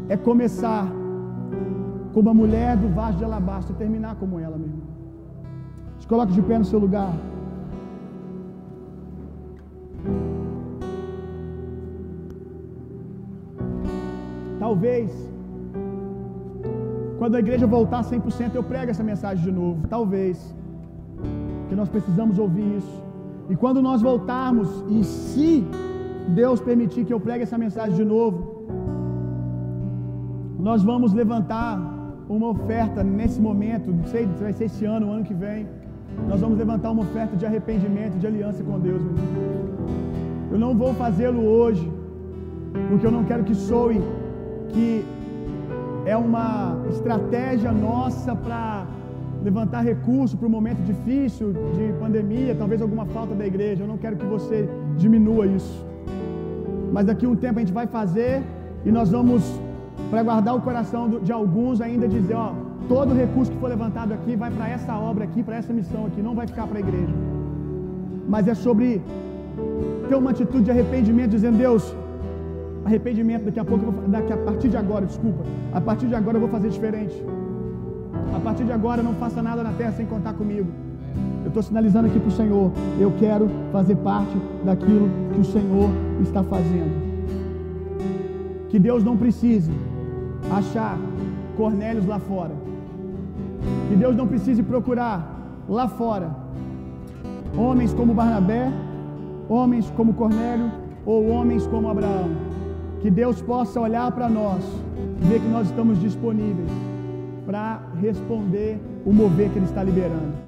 [SPEAKER 1] é começar como a mulher do vaso de alabastro e terminar como ela, meu irmão. Se coloque de pé no seu lugar. Talvez, quando a igreja voltar 100%, eu prego essa mensagem de novo. Talvez. Que nós precisamos ouvir isso. E quando nós voltarmos, e se Deus permitir que eu pregue essa mensagem de novo, nós vamos levantar uma oferta nesse momento, não sei se vai ser esse ano, o ano que vem. Nós vamos levantar uma oferta de arrependimento, de aliança com Deus. Eu não vou fazê-lo hoje, porque eu não quero que soe que é uma estratégia nossa para levantar recurso para um momento difícil de pandemia, talvez alguma falta da igreja. Eu não quero que você diminua isso. Mas daqui a um tempo a gente vai fazer e nós vamos para guardar o coração de alguns ainda dizer, ó, todo recurso que for levantado aqui vai para essa obra aqui, para essa missão aqui, não vai ficar para a igreja. Mas é sobre ter uma atitude de arrependimento, dizendo, Deus, arrependimento, daqui a pouco, daqui a partir de agora, desculpa, a partir de agora eu vou fazer diferente. A partir de agora não faça nada na terra sem contar comigo. Eu estou sinalizando aqui para o Senhor, eu quero fazer parte daquilo que o Senhor está fazendo. Que Deus não precise achar Cornélios lá fora. Que Deus não precise procurar lá fora homens como Barnabé, homens como Cornélio ou homens como Abraão. Que Deus possa olhar para nós e ver que nós estamos disponíveis para responder o mover que Ele está liberando.